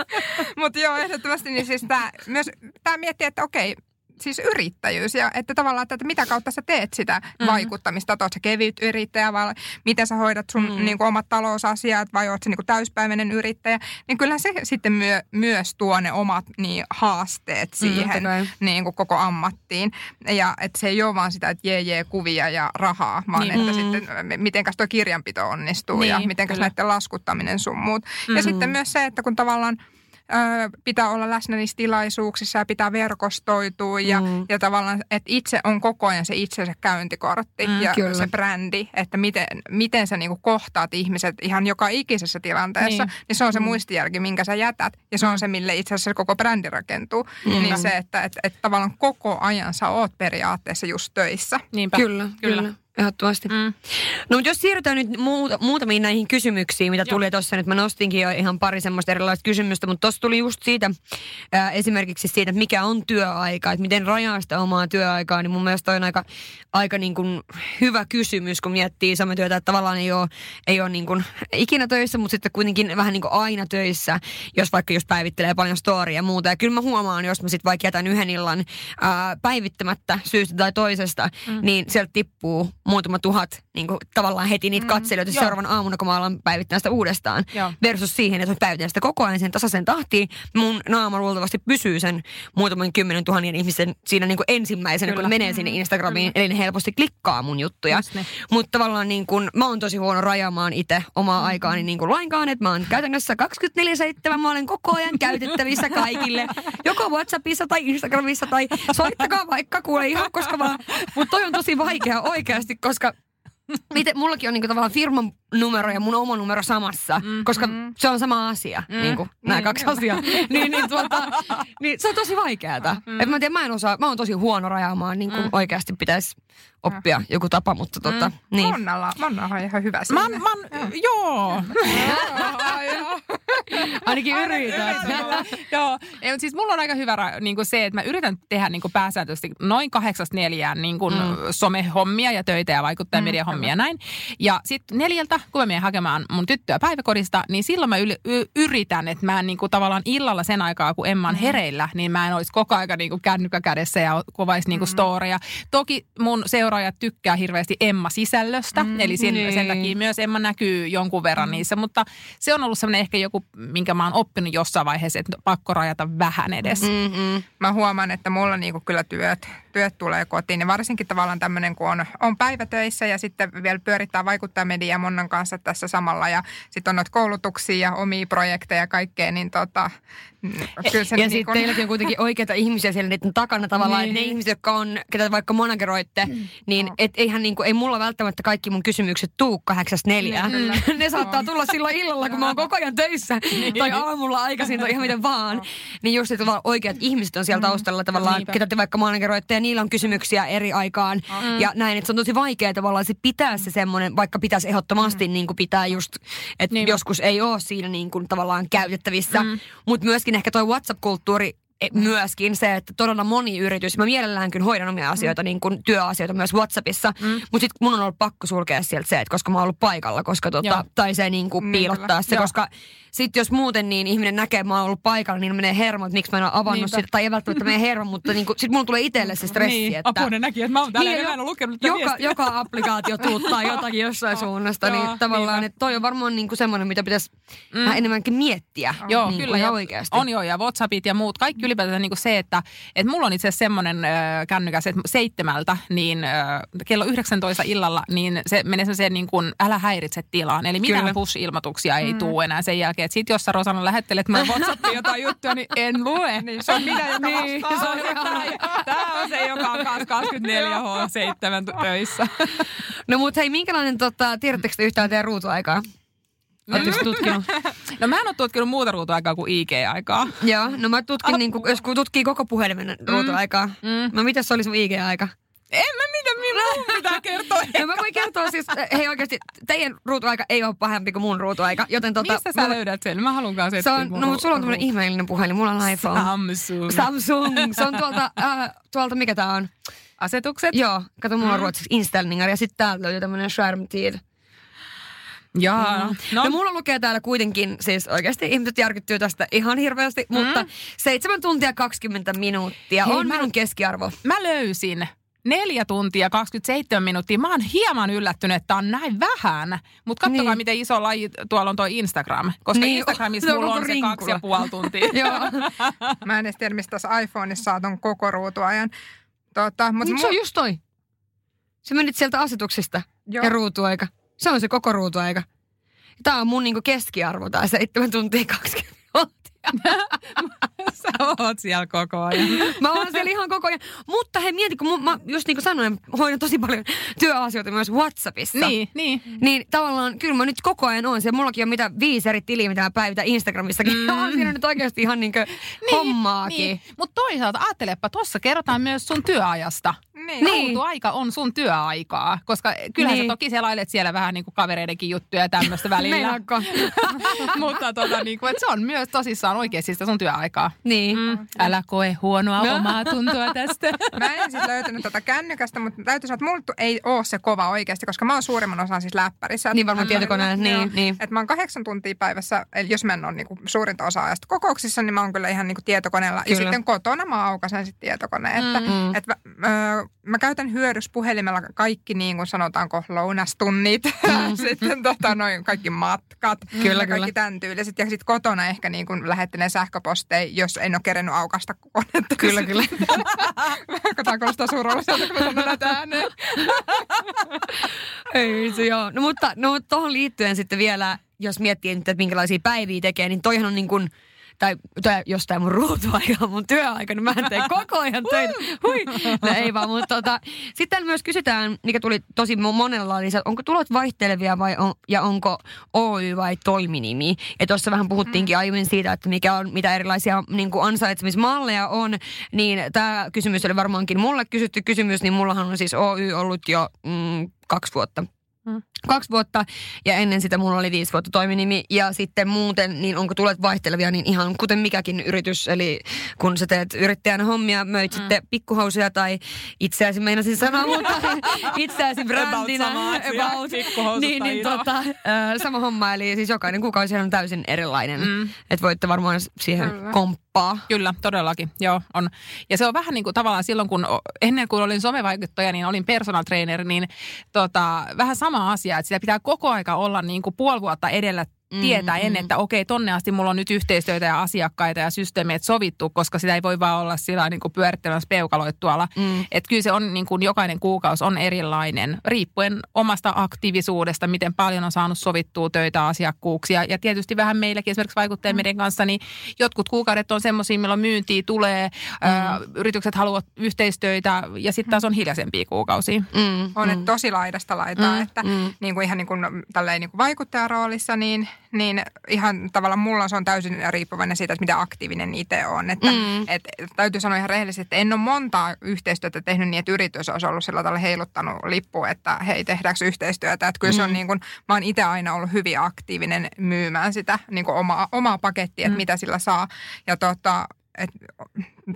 Mutta joo, ehdottomasti niin siis tää, myös tää miettii, että okei, siis yrittäjyys ja että tavallaan, että, mitä kautta sä teet sitä mm-hmm. vaikuttamista. Oot sä kevyt yrittäjä vai miten sä hoidat sun mm-hmm. niin kuin, omat talousasiat vai oot sä niin kuin, täyspäiväinen yrittäjä. Niin kyllä se sitten myö, myös tuo ne omat niin, haasteet mm, siihen mm, niin kuin, koko ammattiin. Ja että se ei ole vaan sitä, että jee jee kuvia ja rahaa, vaan niin. että mm-hmm. sitten mitenkäs tuo kirjanpito onnistuu niin, ja mitenkäs kyllä. näiden laskuttaminen sun muut. Mm-hmm. Ja sitten myös se, että kun tavallaan pitää olla läsnä niissä tilaisuuksissa ja pitää verkostoitua ja, Mm. ja tavallaan, että itse on koko ajan se itsensä käyntikortti Mm, ja kyllä. se brändi, että miten, miten sä niinku kohtaat ihmiset ihan joka ikisessä tilanteessa, Niin. niin, se on se muistijälki, minkä sä jätät ja se on se, mille itse asiassa koko brändi rakentuu. Niin se, että et, et tavallaan koko ajan sä oot periaatteessa just töissä. Niinpä. Kyllä, kyllä. Kyllä. Ehdottomasti. Mm. No mutta jos siirrytään nyt muuta, muutamiin näihin kysymyksiin, mitä Joo. tuli tuossa nyt. Mä nostinkin jo ihan pari semmoista erilaista kysymystä, mutta tuossa tuli just siitä, ää, esimerkiksi siitä, että mikä on työaika, että miten rajaa sitä omaa työaikaa, niin mun mielestä toi on aika, aika niin kuin hyvä kysymys, kun miettii sometyötä, että tavallaan ei ole, ei ole niin kuin ikinä töissä, mutta sitten kuitenkin vähän niin kuin aina töissä, jos vaikka just päivittelee paljon storia ja muuta. Ja kyllä mä huomaan, jos mä sitten vaikka jätän yhden illan ää, päivittämättä syystä tai toisesta, mm. niin sieltä tippuu muutama tuhat niin kuin, tavallaan heti niitä katselijoita Joo. seuraavan aamuna, kun mä alan päivittää sitä uudestaan. Joo. Versus siihen, että mä päivitän sitä koko ajan sen tasaisen tahtiin. Mun naama luultavasti pysyy sen muutaman kymmenen tuhannen ihmisen siinä niin kuin ensimmäisenä, Kyllä. kun ne menee sinne Instagramiin. Eli ne helposti klikkaa mun juttuja. Niin. Mutta tavallaan niin kuin, mä oon tosi huono rajaamaan itse omaa aikaani niin kuin lainkaan. Että mä oon käytännössä 24-7, mä olen koko ajan käytettävissä kaikille. Joko Whatsappissa tai Instagramissa tai soittakaa vaikka kuule ihan koska vaan. Mutta toi on tosi vaikea oikeasti, koska Miten, mullakin on niinku tavallaan firman numero ja mun oma numero samassa, mm, koska mm. se on sama asia, mm, niin kuin nämä kaksi asiaa. niin, niin, tuota, niin se on tosi vaikeata. Mm. Et mä, mä en osaa, mä oon tosi huono rajaamaan, niin kuin mm. oikeasti pitäisi oppia joku tapa, mutta tota, mm. niin. Monnalla, Monna on ihan hyvä Mä, siinä. oon- mä, oon- joo. Ainakin yrität. Joo, ei, mutta siis mulla on aika hyvä niin kuin se, että mä yritän tehdä niin kuin pääsääntöisesti noin kahdeksasta neljään niin kuin mm. somehommia ja töitä ja vaikuttajamediahommia ja näin. Ja sitten neljältä, kun mä menen hakemaan mun tyttöä päiväkodista, niin silloin mä yli, y, yritän, että mä en niin kuin tavallaan illalla sen aikaa, kun Emma on hereillä, niin mä en olisi koko aika niin kuin kännykkä kädessä ja kuvaisi niin kuin storeja. Toki mun seuraajat tykkää hirveästi Emma-sisällöstä, eli sen, Niin. sen takia myös Emma näkyy jonkun verran niissä, mutta se on ollut semmoinen ehkä joku, minkä mä oon oppinut jossain vaiheessa, että pakko rajata vähän edes. Mm. Mm-mm. Mä huomaan, että mulla niinku kyllä työt, työt tulee kotiin. Ja varsinkin tavallaan tämmöinen, kun on, on päivätöissä ja sitten vielä pyörittää vaikuttajamediaa Monnan kanssa tässä samalla. Ja sitten on noita koulutuksia ja omia projekteja ja kaikkea, niin tota, mm, kyllä se Ja niinku- sitten teilläkin on kuitenkin oikeita ihmisiä siellä niiden takana tavallaan, niin. ne ihmiset, jotka on, ketä vaikka monageroitte, niin et eihän niinku, ei mulla välttämättä kaikki mun kysymykset tuu kahdeksasta neljään. ne saattaa tulla silloin illalla, kun mä oon koko ajan töissä, tai aamulla aikaisin tai ihan miten vaan. Niin just, että oikeat ihmiset on siellä taustalla tavallaan, Niinpä. ketä te vaikka monageroitte, ja niillä on kysymyksiä eri aikaan. Ja näin, että se on tosi vaikea tavallaan se pitää se semmoinen, vaikka pitäisi ehdottomasti niin kuin pitää just, että Niinpä. joskus ei ole siinä niin kuin tavallaan käytettävissä. Mm. Mutta myöskin ehkä toi WhatsApp-kulttuuri myöskin se, että todella moni yritys, mä mielellään kyllä hoidan omia asioita, niin kuin työasioita myös WhatsAppissa, mm. mutta sitten mun on ollut pakko sulkea sieltä se, että koska mä oon ollut paikalla, koska tota, Joo. tai se niin kuin Niin, piilottaa kyllä. se, Joo. koska sitten jos muuten niin ihminen näkee, että mä oon ollut paikalla, niin menee hermo, että miksi mä en ole avannut Niinpä. sitä, tai ei välttämättä mene hermo, mutta niin sitten mulla tulee itselle se stressi, Niin, että... apua ne näki, että mä oon täällä Niin, ja mä en ole lukenut joka, viestiä. joka applikaatio tuuttaa jotakin jossain suunnasta, joo, niin tavallaan, että toi on varmaan niinku semmoinen, mitä pitäisi mm. vähän enemmänkin miettiä. Joo, niin kyllä. Ja oikeasti. On joo, ja Whatsappit ja muut. Kaikki ylipäätään niin kuin se, että, että mulla on itse asiassa semmoinen äh, kännykäs, että seitsemältä, niin äh, kello 19 illalla, niin se menee semmoiseen niin kuin älä häiritse tilaan. Eli mitään Kyllä. push-ilmoituksia ei mm. tule enää sen jälkeen. Että sit jos sä Rosanna lähettelet mä Whatsappiin jotain juttuja, niin en lue. Niin, se on minä, joka Niin, vastaa. se on se, tää, tää on se, joka on kanssa 24H7 töissä. No mutta hei, minkälainen, tota, tiedättekö te yhtään teidän ruutuaikaa? Oletteko tutkinut? No mä en ole tutkinut muuta ruutuaikaa kuin IG-aikaa. Joo, no mä tutkin, niin kuin, jos tutkii koko puhelimen ruutuaikaa. Mm. No mitä se oli sun IG-aika? En mä mitä minun pitää kertoa. No mä voin kertoa siis, hei oikeasti, teidän ruutuaika ei ole pahempi kuin mun ruutuaika, joten tota... Mistä sä mulla- löydät sen? Mä haluan kanssa Se on, no mutta sulla on tämmöinen ihmeellinen puhelin, mulla on iPhone. Samsung. Samsung. Se on tuolta, äh, tuolta mikä tää on? Asetukset? Joo, kato, mulla on ruotsiksi Instellingar ja sitten täältä löytyy tämmöinen Skärmtid. Jaa. No. No, no mulla lukee täällä kuitenkin, siis oikeasti ihmiset järkyttyy tästä ihan hirveästi, mm. mutta 7 tuntia 20 minuuttia Hei, on mä- minun keskiarvo. mä löysin neljä tuntia 27 minuuttia. Mä oon hieman yllättynyt, että on näin vähän. Mutta kattokaa, Niin. miten iso laji tuolla on toi Instagram. Koska Niin, Instagramissa se on mulla on koko se rinkula. kaksi ja puoli tuntia. Joo, Mä en edes tiedä, mistä tässä iPhoneissa saa ton koko ruutuajan. Tota, mut mutta se on just toi. Se menit sieltä asetuksista Joo. ja ruutuaika. Se on se koko ruutuaika. Tää on mun niinku keskiarvo, tää 7 tuntia 20 minuuttia. Sä oot siellä koko ajan. Mä oon siellä ihan koko ajan. Mutta he mieti, kun mun, mä just niin kuin sanoin, hoidan tosi paljon työasioita myös Whatsappissa. Niin, niin. Niin tavallaan, kyllä mä nyt koko ajan on siellä. Mullakin on mitä viisi eri tiliä, mitä mä päivitän Instagramissakin. Mm. on siinä nyt oikeasti ihan niin kuin niin, hommaakin. Niin. Mutta toisaalta ajattelepa, tuossa kerrotaan myös sun työajasta. Niin. Niin. aika on sun työaikaa, koska kyllähän Niin. sä toki selailet siellä vähän niin kuin kavereidenkin juttuja ja tämmöistä välillä. Mutta tota, niin kuin, että se on myös tosissaan oikeasti sitä sun työaikaa. niin. Mm. Älä koe huonoa No. omaa tuntoa tästä. Mä en siis löytänyt tätä kännykästä, mutta täytyy sanoa, että mulla ei ole se kova oikeasti, koska mä oon suurimman osan siis läppärissä. Niin varmaan tietokoneella, Joo. niin, niin. Että mä oon kahdeksan tuntia päivässä, eli jos mä en ole niinku suurinta osaa ajasta kokouksissa, niin mä oon kyllä ihan niinku tietokoneella. Kyllä. Ja sitten kotona mä aukasen sitten tietokoneen. Että, Mm. et mä, ö, mä käytän hyödyspuhelimella kaikki niin kuin sanotaanko lounastunnit, sitten tota, noin kaikki matkat Mm. Kyllä, kaikki kyllä. tämän tyyliset. Ja sitten kotona ehkä niin kuin lähettelen sähköposteja, jos en ole kerennyt aukasta konetta. Kyllä, kyllä. Katsotaan, kuulostaa surulliselta, kun mä sanon näitä ääneen. Ei se joo. No mutta, no, tuohon liittyen sitten vielä, jos miettii nyt, että minkälaisia päiviä tekee, niin toihan on niin kuin, tai, tai jos tämä mun ruutuaika on mun työaika, niin mä teen koko ajan töitä. Hui. No ei vaan, mutta tota, sitten myös kysytään, mikä tuli tosi mo- monella, niin se, onko tulot vaihtelevia vai on, ja onko Oy vai toiminimi? Ja tuossa vähän puhuttiinkin aiemmin siitä, että mikä on, mitä erilaisia niin kuin ansaitsemismalleja on, niin tämä kysymys oli varmaankin mulle kysytty kysymys, niin mullahan on siis Oy ollut jo mm, kaksi vuotta Mm. kaksi vuotta ja ennen sitä mulla oli viisi vuotta toiminimi ja sitten muuten, niin onko tulet vaihtelevia, niin ihan kuten mikäkin yritys, eli kun sä teet yrittäjänä hommia, möit mm. sitten pikkuhousuja tai itseäsi meinasin sanoa, mutta itseäsi brändinä. sama asia, pikkuhousut niin, niin tota, sama homma, eli siis jokainen kuukausi on täysin erilainen. Mm. Että voitte varmaan siihen Kyllä. Komppaa. Kyllä, todellakin. Joo, on. Ja se on vähän niin kuin tavallaan silloin, kun ennen kuin olin somevaikuttaja, niin olin personal trainer, niin tota, vähän sama asia, että sitä pitää koko aika olla niin kuin puoli vuotta edellä mm. että okei, tonne asti mulla on nyt yhteistyötä ja asiakkaita ja systeemeet sovittu, koska sitä ei voi vaan olla sillä niin kuin pyörittämässä peukaloit tuolla. Mm. Että kyllä se on niin kuin jokainen kuukausi on erilainen, riippuen omasta aktiivisuudesta, miten paljon on saanut sovittua töitä, asiakkuuksia. Ja tietysti vähän meilläkin esimerkiksi vaikuttajien meidän kanssa, niin jotkut kuukaudet on semmoisia, milloin myyntiä tulee, mm. ää, yritykset haluavat yhteistöitä ja sitten taas on hiljaisempia kuukausia. Mm. On, että tosi laidasta laitaa, Mm, että mm. niin kuin ihan niin kuin, tälleen niin kuin vaikuttajaroolissa, niin, niin ihan tavallaan mulla se on täysin riippuvainen siitä, että miten aktiivinen itse on. Että, Mm. et, täytyy sanoa ihan rehellisesti, että en ole montaa yhteistyötä tehnyt niin, että yritys olisi ollut sillä tavalla heiluttanut lippu, että hei, tehdäänkö yhteistyötä. Että kyllä se on Mm. niin kuin, mä oon itse aina ollut hyvin aktiivinen myymään sitä niin kuin omaa, omaa pakettia, että Mm. mitä sillä saa. Ja tota, et,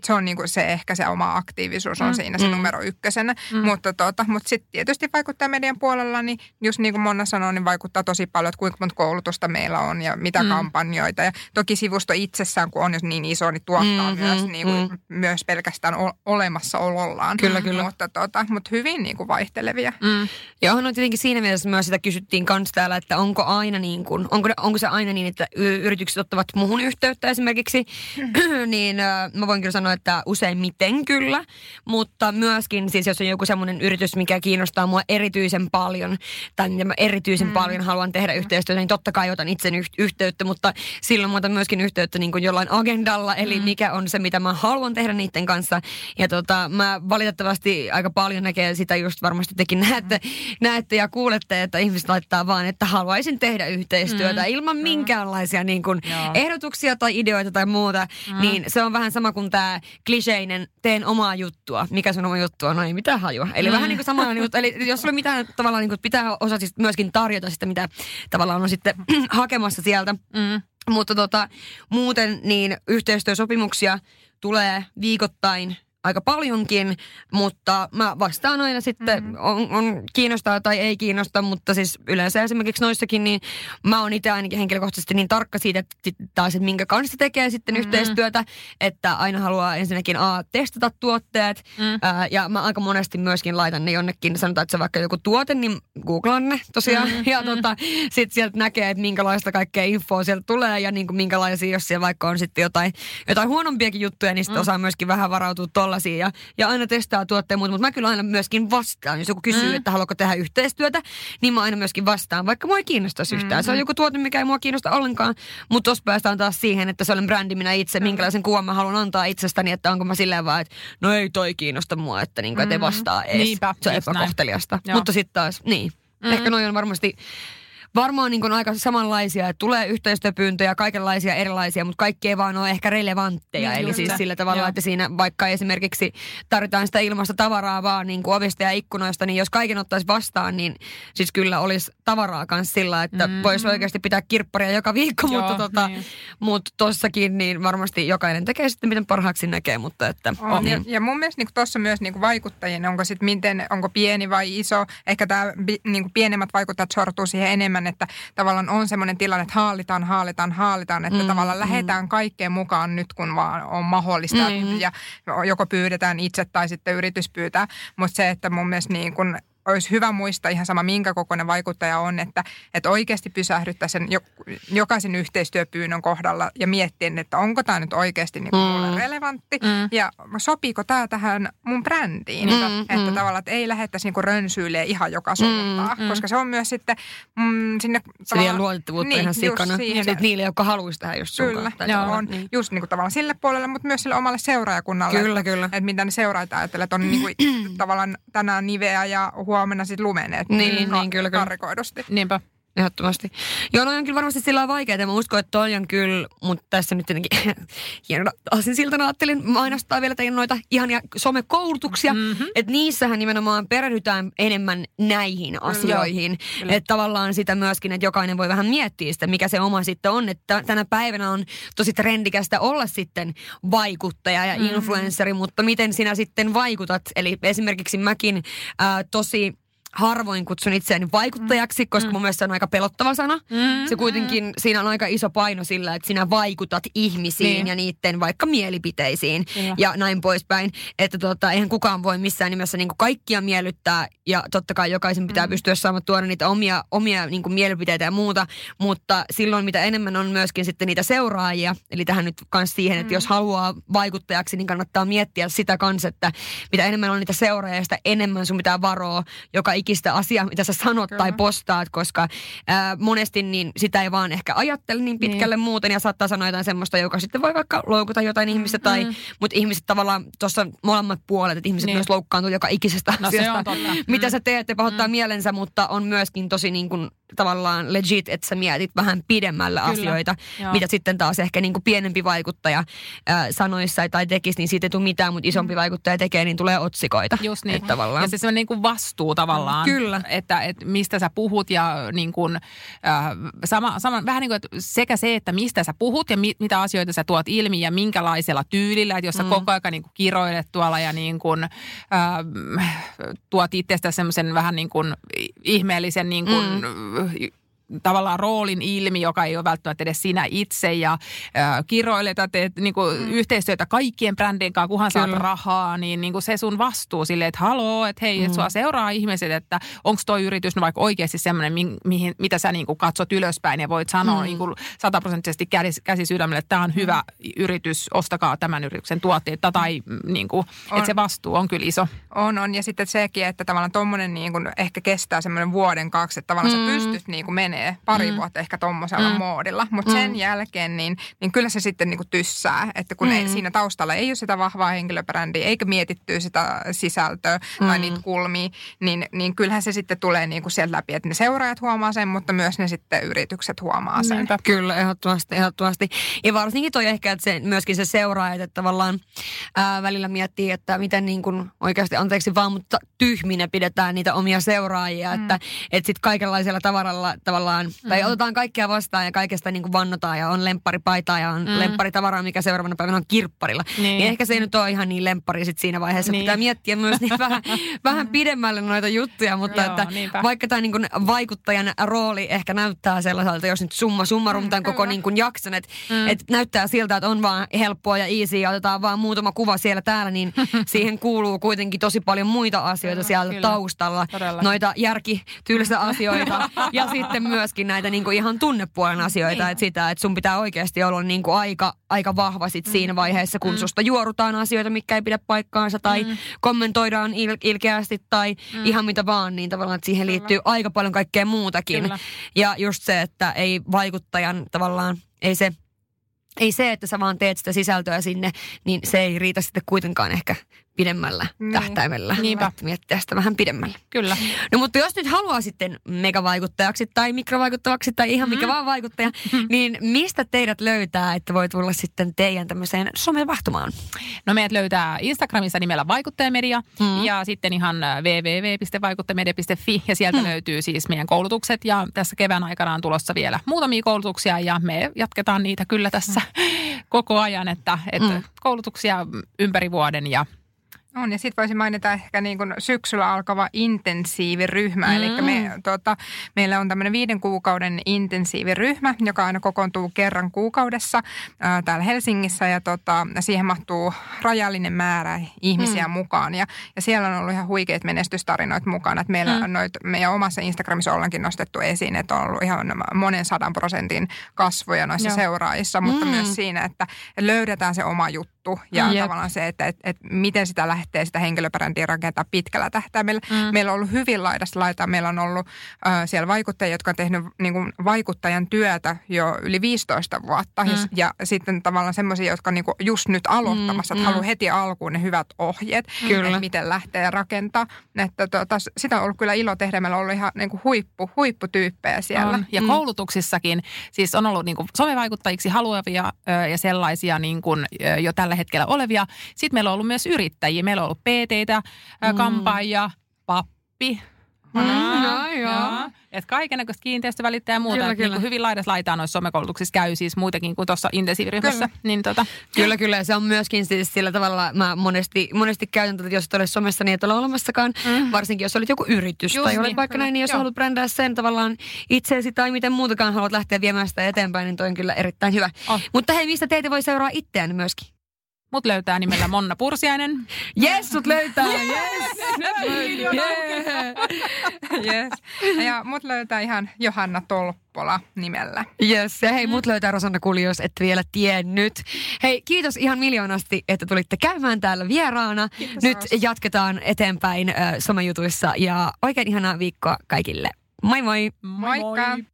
se on niinku se ehkä se oma aktiivisuus on Mm, siinä se mm. numero ykkösenä. Mm. Mutta tota, mut sitten tietysti vaikuttaa median puolella, niin just niin kuin Monna sanoi, niin vaikuttaa tosi paljon, että kuinka monta koulutusta meillä on ja mitä Mm. mm. kampanjoita. Ja toki sivusto itsessään, kun on jo niin iso, niin tuottaa Mhm, mm, myös, niin kuin, mm. myös pelkästään olemassaolollaan. Kyllä, kyllä. Mutta, tota, mutta hyvin niin kuin vaihtelevia. Mm. Ja onhan on tietenkin siinä mielessä myös sitä kysyttiin kans täällä, että onko aina niin kuin, onko, onko se aina niin, että yritykset ottavat muhun yhteyttä esimerkiksi, niin äh, mä voin kyllä sanoa, että useimmiten kyllä, mutta myöskin siis jos on joku semmoinen yritys, mikä kiinnostaa mua erityisen paljon, tai mitä mä erityisen mm. paljon haluan tehdä yhteistyötä, niin totta kai otan itse yh- yhteyttä, mutta silloin mä otan myöskin yhteyttä niin kuin jollain agendalla, eli mm. mikä on se, mitä mä haluan tehdä niiden kanssa. Ja tota, mä valitettavasti aika paljon näkee sitä just varmasti tekin näette, näette ja kuulette, että ihmiset laittaa vaan, että haluaisin tehdä yhteistyötä mm. ilman minkäänlaisia niin kuin Joo. ehdotuksia tai ideoita tai muuta. Mm. Niin se on vähän sama kuin tämä kliseinen teen omaa juttua. Mikä sun oma juttu on? No ei mitään hajua. Eli mm. vähän niin kuin samalla, niin kuin, eli jos sulla mitään tavallaan niin kuin pitää osa siis myöskin tarjota sitä, mitä tavallaan on sitten hakemassa sieltä. Mm. Mutta tota, muuten niin yhteistyösopimuksia tulee viikoittain aika paljonkin, mutta mä vastaan aina sitten, mm-hmm. on, on kiinnostaa tai ei kiinnosta, mutta siis yleensä esimerkiksi noissakin, niin mä oon itse ainakin henkilökohtaisesti niin tarkka siitä, että taas, että minkä kanssa tekee sitten mm-hmm. yhteistyötä, että aina haluaa ensinnäkin A, testata tuotteet, Mm. ää, ja mä aika monesti myöskin laitan ne jonnekin, sanotaan, että se vaikka joku tuote, niin googlaan ne tosiaan, Mm, ja tota, sitten sieltä näkee, että minkälaista kaikkea infoa sieltä tulee, ja niin kuin minkälaisia, jos siellä vaikka on sitten jotain, jotain huonompiakin juttuja, niin sitten Mm. osaa myöskin vähän varautua tolle. Tollasia ja, ja aina testaa tuotteita muuta, mutta mä kyllä aina myöskin vastaan. Jos joku kysyy, mm. että haluatko tehdä yhteistyötä, niin mä aina myöskin vastaan, vaikka mua ei kiinnostaisi yhtään. Mm-hmm. Se on joku tuote, mikä ei mua kiinnosta ollenkaan, mutta tuossa päästään taas siihen, että se olen brändi minä itse, minkälaisen kuvan mä haluan antaa itsestäni, että onko mä silleen vaan, että no ei toi kiinnosta mua, että, niin kuin, että ei mm-hmm. vastaa edes. Niinpä, se on epäkohteliasta. Mutta sitten taas, niin. Mm. Ehkä noin on varmasti varmaan niin aika samanlaisia, että tulee yhteistyöpyyntöjä, kaikenlaisia erilaisia, mutta kaikki ei vaan ole ehkä relevantteja. Mm, Eli siis se. sillä tavalla, Joo. että siinä vaikka esimerkiksi tarvitaan sitä ilmasta tavaraa vaan niin kuin ovista ja ikkunoista, niin jos kaiken ottaisi vastaan, niin siis kyllä olisi tavaraa kanssa sillä, että mm. voisi oikeasti pitää kirpparia joka viikko, Joo, mutta tota, niin. mut tossakin niin varmasti jokainen tekee sitten miten parhaaksi näkee, mutta että... On. Ja, niin. ja mun mielestä niin tuossa myös niin vaikuttajien, onko sitten miten, onko pieni vai iso, ehkä tämä niin pienemmät vaikuttajat sortuu siihen enemmän, että tavallaan on semmoinen tilanne, että haalitaan, haalitaan, haalitaan, että mm, tavallaan lähdetään kaikkeen mukaan nyt, kun vaan on mahdollista Mm. ja joko pyydetään itse tai sitten yritys pyytää, mutta se, että mun mielestä niin kun olisi hyvä muistaa ihan sama, minkä kokoinen vaikuttaja on, että, että oikeasti pysähdyttää sen jo, jokaisen yhteistyöpyynnön kohdalla ja miettiä, että onko tämä nyt oikeasti niin kuin Mm. relevantti mm. ja sopiiko tämä tähän mun brändiin. Mm, Mm, että mm. tavallaan, että ei lähettäisi niin rönsyilemään ihan joka suuntaan, mm. koska se on myös sitten mm, sinne... Se vie tavallaan- luotettavuutta niin, ihan just sikana. siihen, niille, jotka haluaisi tähän just sun Kyllä, Joo, on niin. just niin kuin tavallaan sille puolelle, mutta myös sille omalle seuraajakunnalle. Kyllä, että, kyllä. Että mitä ne seuraajat ajattelee, että on niin kuin, tavallaan tänään niveä ja huomenna sitten lumeneet. Niin, niin, kyllä, kyllä. Karikoidusti. Niinpä. Ehdottomasti. Joo, no on kyllä varmasti sillä vaikeaa. ja Mä uskon, että toi on kyllä, mutta tässä nyt tietenkin hienona asinsiltana ajattelin mainostaa vielä teidän noita ihania somekoulutuksia. Mm-hmm. Että niissähän nimenomaan perehdytään enemmän näihin asioihin. Että tavallaan sitä myöskin, että jokainen voi vähän miettiä sitä, mikä se oma sitten on. Että tänä päivänä on tosi trendikästä olla sitten vaikuttaja ja influenceri, mutta miten sinä sitten vaikutat? Eli esimerkiksi mäkin ää, tosi harvoin kutsun itseäni vaikuttajaksi, koska mun mielestä se on aika pelottava sana. Mm. Se kuitenkin, siinä on aika iso paino sillä, että sinä vaikutat ihmisiin Niin. ja niiden vaikka mielipiteisiin Kyllä. ja näin poispäin. Että tota, eihän kukaan voi missään nimessä niin kaikkia miellyttää ja totta kai jokaisen pitää mm. pystyä saamaan tuoda niitä omia, omia niin mielipiteitä ja muuta, mutta silloin mitä enemmän on myöskin sitten niitä seuraajia, eli tähän nyt myös siihen, että jos haluaa vaikuttajaksi, niin kannattaa miettiä sitä kanssa, että mitä enemmän on niitä seuraajia, sitä enemmän sun pitää varoa joka ikistä asiaa, mitä sä sanot Kyllä. tai postaat, koska ää, monesti niin sitä ei vaan ehkä ajattele niin pitkälle niin. muuten ja saattaa sanoa jotain semmoista, joka sitten voi vaikka loukuta jotain ihmistä, tai, mutta ihmiset tavallaan tuossa molemmat puolet, että ihmiset Niin. myös loukkaantuu joka ikisestä No asiasta, mitä sä teet ja pahoittaa mm. mielensä, mutta on myöskin tosi niin kuin tavallaan legit, että sä mietit vähän pidemmälle Kyllä. asioita, Joo. mitä sitten taas ehkä niin kuin pienempi vaikuttaja ää, sanoissa tai tekisi, niin siitä ei tule mitään, mutta isompi vaikuttaja tekee, niin tulee otsikoita. Just niin. Että tavallaan. Ja se semmoinen niin kuin vastuu tavallaan. Kyllä. Että, että mistä sä puhut ja niin kuin, äh, sama, sama, vähän niin kuin, että sekä se, että mistä sä puhut ja mi, mitä asioita sä tuot ilmi ja minkälaisella tyylillä. Että jos sä Mm. koko ajan niin kuin kiroilet tuolla ja niin kuin, äh, tuot itsestä semmoisen vähän niin kuin ihmeellisen niin kuin, mm tavallaan roolin ilmi, joka ei ole välttämättä edes sinä itse ja äh, kiroilet ja teet niin kuin, mm. yhteistyötä kaikkien brändien kanssa, kunhan saat rahaa, niin, niin kuin se sun vastuu silleen, että haloo, että hei, mm. että sua seuraa ihmiset, että onko toi yritys no vaikka oikeasti semmoinen, mi- mihin, mitä sä niin kuin katsot ylöspäin ja voit sanoa mm. niin kuin sataprosenttisesti käsi, käsi sydämelle, että tämä on hyvä yritys, ostakaa tämän yrityksen tuotteita tai mm, niin kuin, On. että se vastuu on kyllä iso. On, on. Ja sitten sekin, että tavallaan tuommoinen niin kuin ehkä kestää semmoinen vuoden kaksi, että tavallaan mm. sä pystyt niin kuin menee pari mm. vuotta ehkä tuommoisella mm. moodilla. Mutta mm. sen jälkeen, niin, niin kyllä se sitten niin kuin tyssää, että kun mm. ei, siinä taustalla ei ole sitä vahvaa henkilöbrändiä, eikä mietittyä sitä sisältöä mm. tai niitä kulmia, niin, niin kyllähän se sitten tulee niin kuin sieltä läpi, että ne seuraajat huomaa sen, mutta myös ne sitten yritykset huomaa sen. Niinpä. Kyllä, ehdottomasti, ehdottomasti. Ja varsinkin toi ehkä, että se, myöskin se seuraajat, että tavallaan ää, välillä miettii, että miten niin kuin oikeasti, anteeksi vaan, mutta tyhminä pidetään niitä omia seuraajia, mm. että et sitten kaikenlaisella tavaralla tavallaan, tai otetaan kaikkea vastaan ja kaikesta niin kuin vannotaan ja on lempparipaitaa ja on mm. lempparitavaraa, mikä seuraavana päivänä on kirpparilla. Niin. Niin. ehkä se ei nyt ole ihan niin lemppari sit siinä vaiheessa. Niin. Pitää miettiä myös niin vähän, vähän pidemmälle noita juttuja, mutta Joo, että niinpä. vaikka tämä niin kuin vaikuttajan rooli ehkä näyttää sellaiselta, jos nyt summa summarum tämän koko niin kuin jakson, että mm. et näyttää siltä, että on vaan helppoa ja easy ja otetaan vaan muutama kuva siellä täällä, niin siihen kuuluu kuitenkin tosi paljon muita asioita siellä kyllä. taustalla. Todella. Noita järkityylisiä asioita ja sitten myöskin näitä niinku ihan tunnepuolen asioita, Niin. että sitä, että sun pitää oikeasti olla niinku aika, aika vahva sit siinä vaiheessa, kun Mm. susta juorutaan asioita, mikä ei pidä paikkaansa tai Mm. kommentoidaan il- ilkeästi tai Mm. ihan mitä vaan, niin tavallaan että siihen liittyy aika paljon kaikkea muutakin. Kyllä. Ja just se, että ei vaikuttajan tavallaan, ei se, ei se, että sä vaan teet sitä sisältöä sinne, niin se ei riitä sitten kuitenkaan ehkä pidemmällä Niin. tähtäimellä. Niinpä. Että miettiä sitä vähän pidemmällä. Kyllä. No mutta jos nyt haluaa sitten megavaikuttajaksi tai mikrovaikuttavaksi tai ihan mikä vaan vaikuttaja, niin mistä teidät löytää, että voi tulla sitten teidän tämmöiseen somevahtumaan? No meidät löytää Instagramissa nimellä Vaikuttajamedia Mm. ja sitten ihan äh, www.vaikuttajamedia.fi ja sieltä Mm. löytyy siis meidän koulutukset ja tässä kevään aikana on tulossa vielä muutamia koulutuksia ja me jatketaan niitä kyllä tässä koko ajan, että, että Mm. koulutuksia ympäri vuoden ja On, ja sitten voisin mainita ehkä niin kuin syksyllä alkava intensiiviryhmä. Mm. Eli me, tota, meillä on tämmöinen viiden kuukauden intensiiviryhmä, joka aina kokoontuu kerran kuukaudessa ää, täällä Helsingissä. Ja tota, siihen mahtuu rajallinen määrä ihmisiä mm. mukaan. Ja, ja siellä on ollut ihan huikeita menestystarinoita mukana. Et meillä mm. noit, meidän omassa Instagramissa ollaankin nostettu esiin, että on ollut ihan monen sadan prosentin kasvoja noissa Joo. seuraajissa, mutta Mm. myös siinä, että löydetään se oma juttu ja Jep. tavallaan se, että et, et miten sitä lähtee sitä henkilöbrändiä rakentaa pitkällä tähtäimellä. Mm. Meillä on ollut hyvin laidasta laitaa. Meillä on ollut äh, siellä vaikuttajia, jotka on tehnyt niin kuin, vaikuttajan työtä jo yli 15 vuotta. Mm. Ja, ja sitten tavallaan semmoisia, jotka on niin kuin just nyt aloittamassa, Mm, että mm. haluaa heti alkuun ne hyvät ohjeet, Kyllä. että miten lähtee rakentaa. Että tota, sitä on ollut kyllä ilo tehdä. Meillä on ollut ihan niin kuin huippu, huipputyyppejä siellä. On. Ja Mm. koulutuksissakin, siis on ollut niin kuin somevaikuttajiksi haluavia ö, ja sellaisia niin kuin, jo tällä hetkellä olevia. Sitten meillä on ollut myös yrittäjiä. Meillä on ollut PT-tä, Mm. kampaajia, pappi. Mm, joo, joo. Että kaikennäköistä kiinteistövälittäjää ja muuta. Kyllä, Kyllä. Niin hyvin laidassa laitaan noissa somekoulutuksissa käy siis muitakin kuin tuossa intensiiviryhmässä. Kyllä. Niin tota, Kyllä, kyllä. Se on myöskin siis sillä tavalla, mä monesti, monesti käytän tätä, jos et ole somessa, niin et ole olemassakaan. Mm. Varsinkin jos olet joku yritys Just tai olet niin, vaikka kyllä. näin, niin jos Joo. haluat brändää sen tavallaan itseesi tai miten muutakaan haluat lähteä viemään sitä eteenpäin, niin toi on kyllä erittäin hyvä. On. Mutta hei, mistä teitä voi seuraa itseään myöskin? Mut löytää nimellä Monna Pursiainen. Yes, sut löytää, yes! yes. Ja mut löytää ihan Johanna Tolppola nimellä. Yes, ja hei, mut löytää Rosanna Kuli, jos et vielä tiennyt. Hei, kiitos ihan miljoonasti, että tulitte käymään täällä vieraana. Kiitos, Nyt Roos. jatketaan eteenpäin äh, somejutuissa ja oikein ihanaa viikkoa kaikille. Moi moi! Moikka!